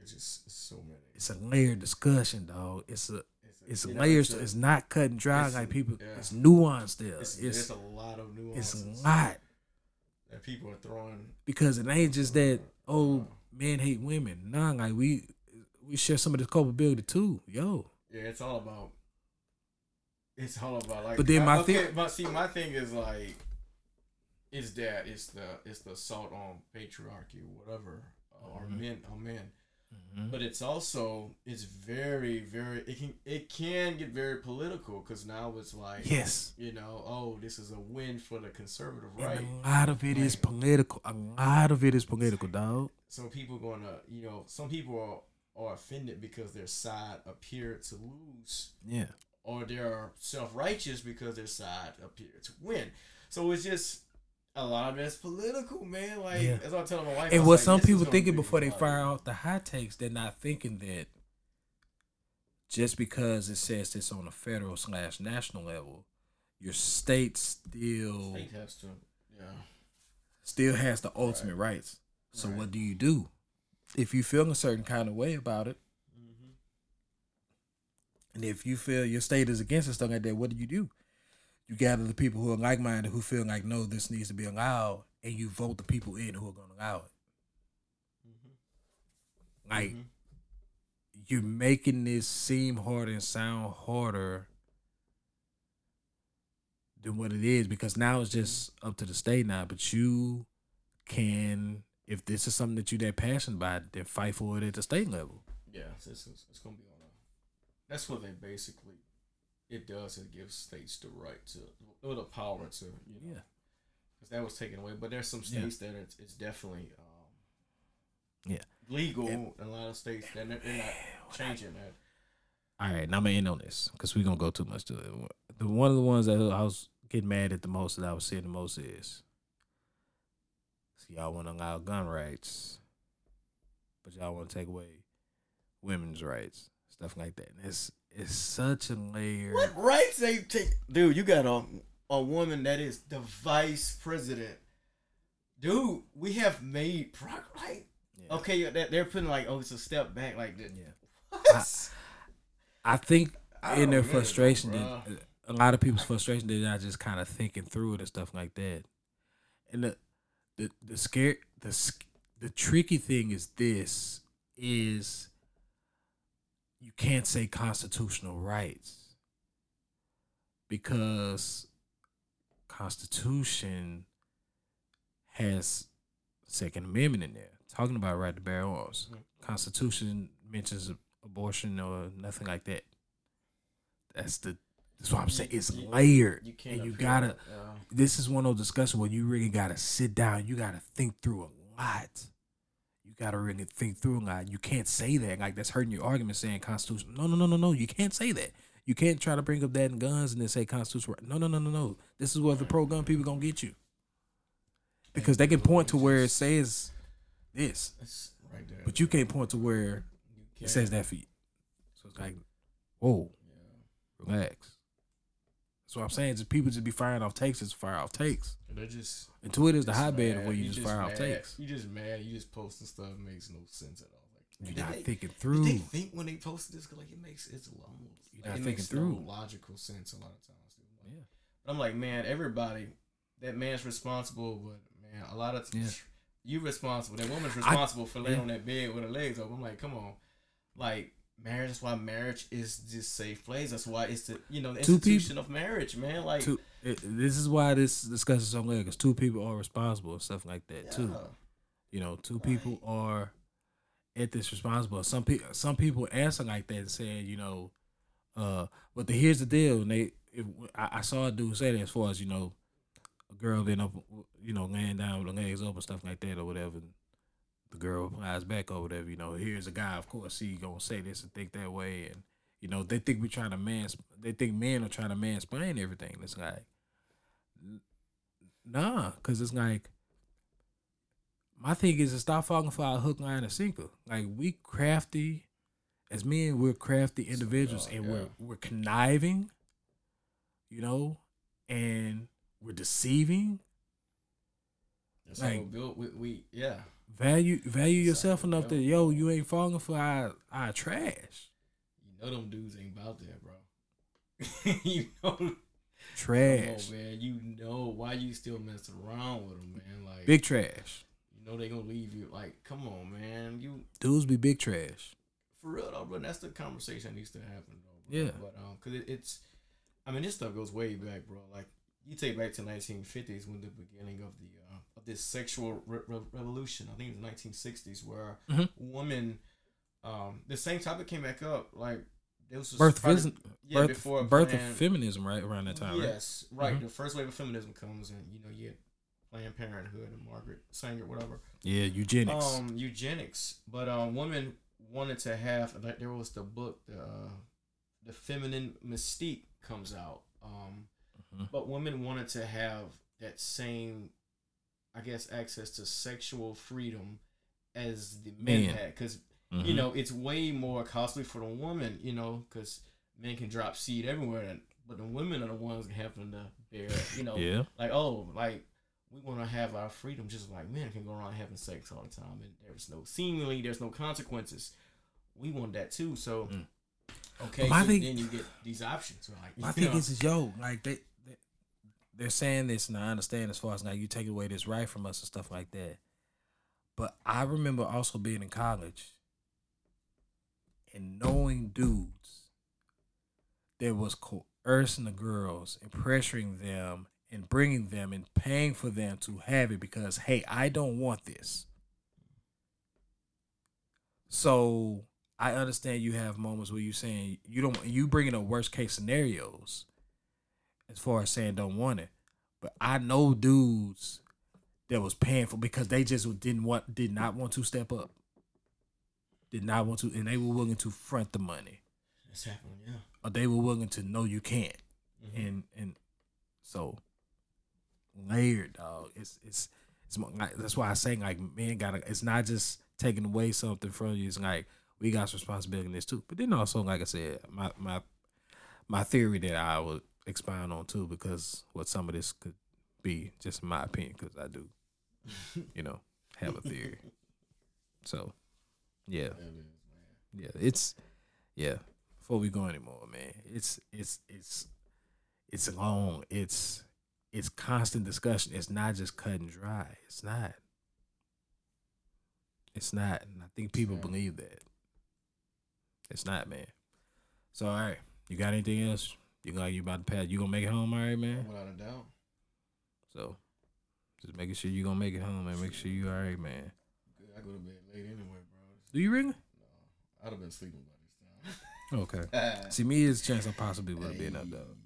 It's just it's so many. It's a layered discussion, dog. It's a it's a you know, layers. it's a- it's not cut and dry like people. yeah. It's nuanced there. It's, It's a lot of nuances it's a lot that people are throwing. because it ain't just uh, that uh, oh uh. men hate women. Nah, like we we share some of this culpability too. Yo, Yeah, it's all about. It's all about like. But then I- my okay, thing- but see, my thing is like, is that it's the it's the assault on patriarchy, whatever, uh, or Mhm. men on men. Mhm. But it's also it's very very it can it can get very political because now it's like Yes. you know oh this is a win for the conservative and right a lot of it is Like, political. A lot of it is political, dog. so people gonna you know some people are, are offended because their side appeared to lose Yeah. or they're self righteous because their side appear to win. So it's just a lot of it's political, man. Like Yeah. as I telling my wife, And what like, some people thinking be before they fire out the hot takes, they're not thinking that just because it says this on a federal slash national level, your state still State has to, yeah. still has the ultimate rights. So what do you do if you feel a certain kind of way about it? Mm-hmm. And if you feel your state is against it, stuff like that, what do you do? You gather the people who are like minded who feel like no, this needs to be allowed, and you vote the people in who are going to allow it. Mm-hmm. Like mm-hmm. you're making this seem hard and sound harder than what it is because now it's just mm-hmm. up to the state now. But you can, if this is something that you're that passionate about, then fight for it at the state level. Yeah, it's, it's, it's gonna be on a. That's what they basically. It does. It gives states the right to, or the power to, you know. Yeah. Because that was taken away, but there's some Yeah. states that it's, it's definitely um, Yeah. legal. in a lot of states that they're, they're not changing that. All right, now I'm gonna end on this because we're gonna go too much to it. The one of the ones that I was getting mad at the most that I was seeing the most is, see, y'all want to allow gun rights, but y'all want to take away women's rights, stuff like that. And it's it's such a layer. What rights they take? Dude, you got a a woman that is the vice president. Dude, we have made progress. Like, okay, that they're putting like, oh, it's a step back. Like, that. What? I think I in their frustration, that a lot of people's frustration, they're not just kind of thinking through it and stuff like that. And the the the scare the the tricky thing is this is you can't say constitutional rights because Constitution has Second Amendment in there talking about right to bear arms. Mm-hmm. Constitution mentions abortion or nothing like that. That's the that's what I'm saying. It's layered, you can't and you gotta. it. This is one of those discussions where you really gotta sit down. You gotta think through a lot. You gotta really think through lot. You can't say that like that's hurting your argument saying Constitution. No, no, no, no, no. You can't say that. You can't try to bring up that in guns and then say Constitution. No, no, no, no, no. This is what the pro gun people gonna get you because they can point to where it says this, It's right there. but you can't point to where it says that for you. So it's like, whoa, relax. What I'm saying. Just people just be firing off takes, just fire off takes. They're just And Twitter is the just hotbed of mad. where you, just, fire off mad. takes. You just mad. You just posting stuff makes no sense at all. Like You're not they- thinking through. They think when they posted this, like it makes it's almost You're like, not it thinking makes through. No logical sense a lot of times. Like, Yeah. But I'm like, man, everybody, that man's responsible, but man, a lot of t- Yeah. you responsible. That woman's responsible for laying yeah. on that bed with her legs open. I'm like, come on, like. Marriage. That's why marriage is this safe place. That's why it's the you know the Two institution of marriage, man. Like Two, it, this is why this discussion is so layered because two people are responsible and stuff like that too. You know, two people are at this responsible. Some people, some people answer like that and saying, you know, uh, but the, here's the deal. And they, if, I, I saw a dude say that as far as you know, a girl end up, you know, laying down with her legs open, stuff like that, or whatever. And the girl replies back or whatever. You know, here's a guy. Of course, he gonna say this and think that way, and you know, they think we trying to man. They think men are trying to mansplain everything. It's like, nah, because it's like my thing is to stop falling for our hook, line, and sinker. Like we crafty as men, we're crafty individuals, and we're we're conniving, you know, and we're deceiving. that's how like- we're built. We, we yeah. Value value yourself enough that yo, you ain't falling for our our trash. You know them dudes ain't about that, bro. (laughs) you know, Trash. On, man. You know why you still messing around with them, man? Like Big trash. You know they gonna leave you. Like, come on, man. You Dudes be big trash. for real though, bro. That's the conversation that needs to happen, though. Bro. Yeah. But um, cause it, it's, I mean, this stuff goes way back, bro. Like you take back to 1950s when the beginning of the this sexual re- re- revolution. I think it was 1960s where Mhm. women, um, the same topic came back up. Like this was Birth, probably- yeah, birth, before birth of feminism, right around that time, right? Yes, right. Mhm. The first wave of feminism comes, and you know, you had Planned Parenthood and Margaret Sanger, whatever. Yeah, eugenics. Um, eugenics, but um, women wanted to have like there was the book, the uh, the feminine mystique comes out. Um, Mhm. but women wanted to have that same, I guess, access to sexual freedom as the men had, because you Mhm. know it's way more costly for the woman, you know, because men can drop seed everywhere, and, but the women are the ones having to bear, you know, Yeah. like oh, like we want to have our freedom just like men can go around having sex all the time, and there's no seemingly there's no consequences. We want that too, so Mm. okay, so thing- then you get these options, like My you thing is, is yo, like they, they're saying this, and I understand as far as now you take away this right from us and stuff like that. But I remember also being in college and knowing dudes that was coercing the girls and pressuring them and bringing them and paying for them to have it because hey, I don't want this. So I understand you have moments where you're saying you don't you bringing the worst case scenarios as far as saying don't want it. But I know dudes that was paying for because they just didn't want did not want to step up. Did not want to and they were willing to front the money. It's happening, yeah. Or they were willing to know you can't. Mhm. And and so layered dog. It's it's it's more, like, that's why I say like man gotta it's not just taking away something from you. It's like we got responsibility in this too. But then also, like I said, my my my theory that I would expound on too, because what some of this could be, just my opinion, because I do, (laughs) you know, have a theory. So, yeah, yeah, it's yeah. Before we go anymore, man, it's it's it's it's long. It's it's constant discussion. It's not just cut and dry. It's not. It's not, and I think people believe that. It's not, man. So, all right, you got anything else? You like you about to pass? You gonna make it home, all right, man? Without a doubt. So, just making sure you gonna make it home, man. Make sure you all right, man. Good. I go to bed late anyway, bro. Do you really? No, I'd have been sleeping by this time. (laughs) Okay. (laughs) See, me is chance I possibly would have been up though.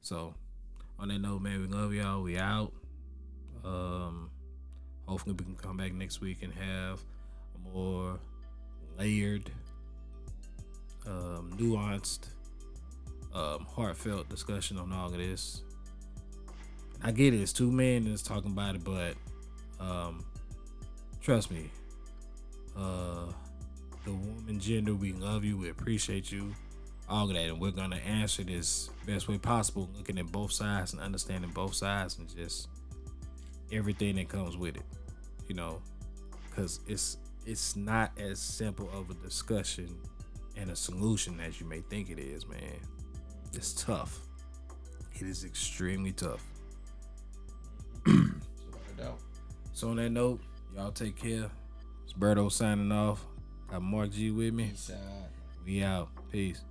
So, on that note, man, we love y'all. We out. Um, hopefully we can come back next week and have a more layered, um, nuanced, um, heartfelt discussion on all of this. I get it. It's two men that's talking about it, but um, trust me, uh, the woman gender, we love you, we appreciate you, all of that, and we're gonna answer this best way possible, looking at both sides and understanding both sides and just everything that comes with it, you know, because it's it's not as simple of a discussion and a solution as you may think it is, man. It's tough. It is extremely tough. Without a doubt. So on that note, y'all take care. It's Berto signing off. Got Mark G with me. We out. Peace.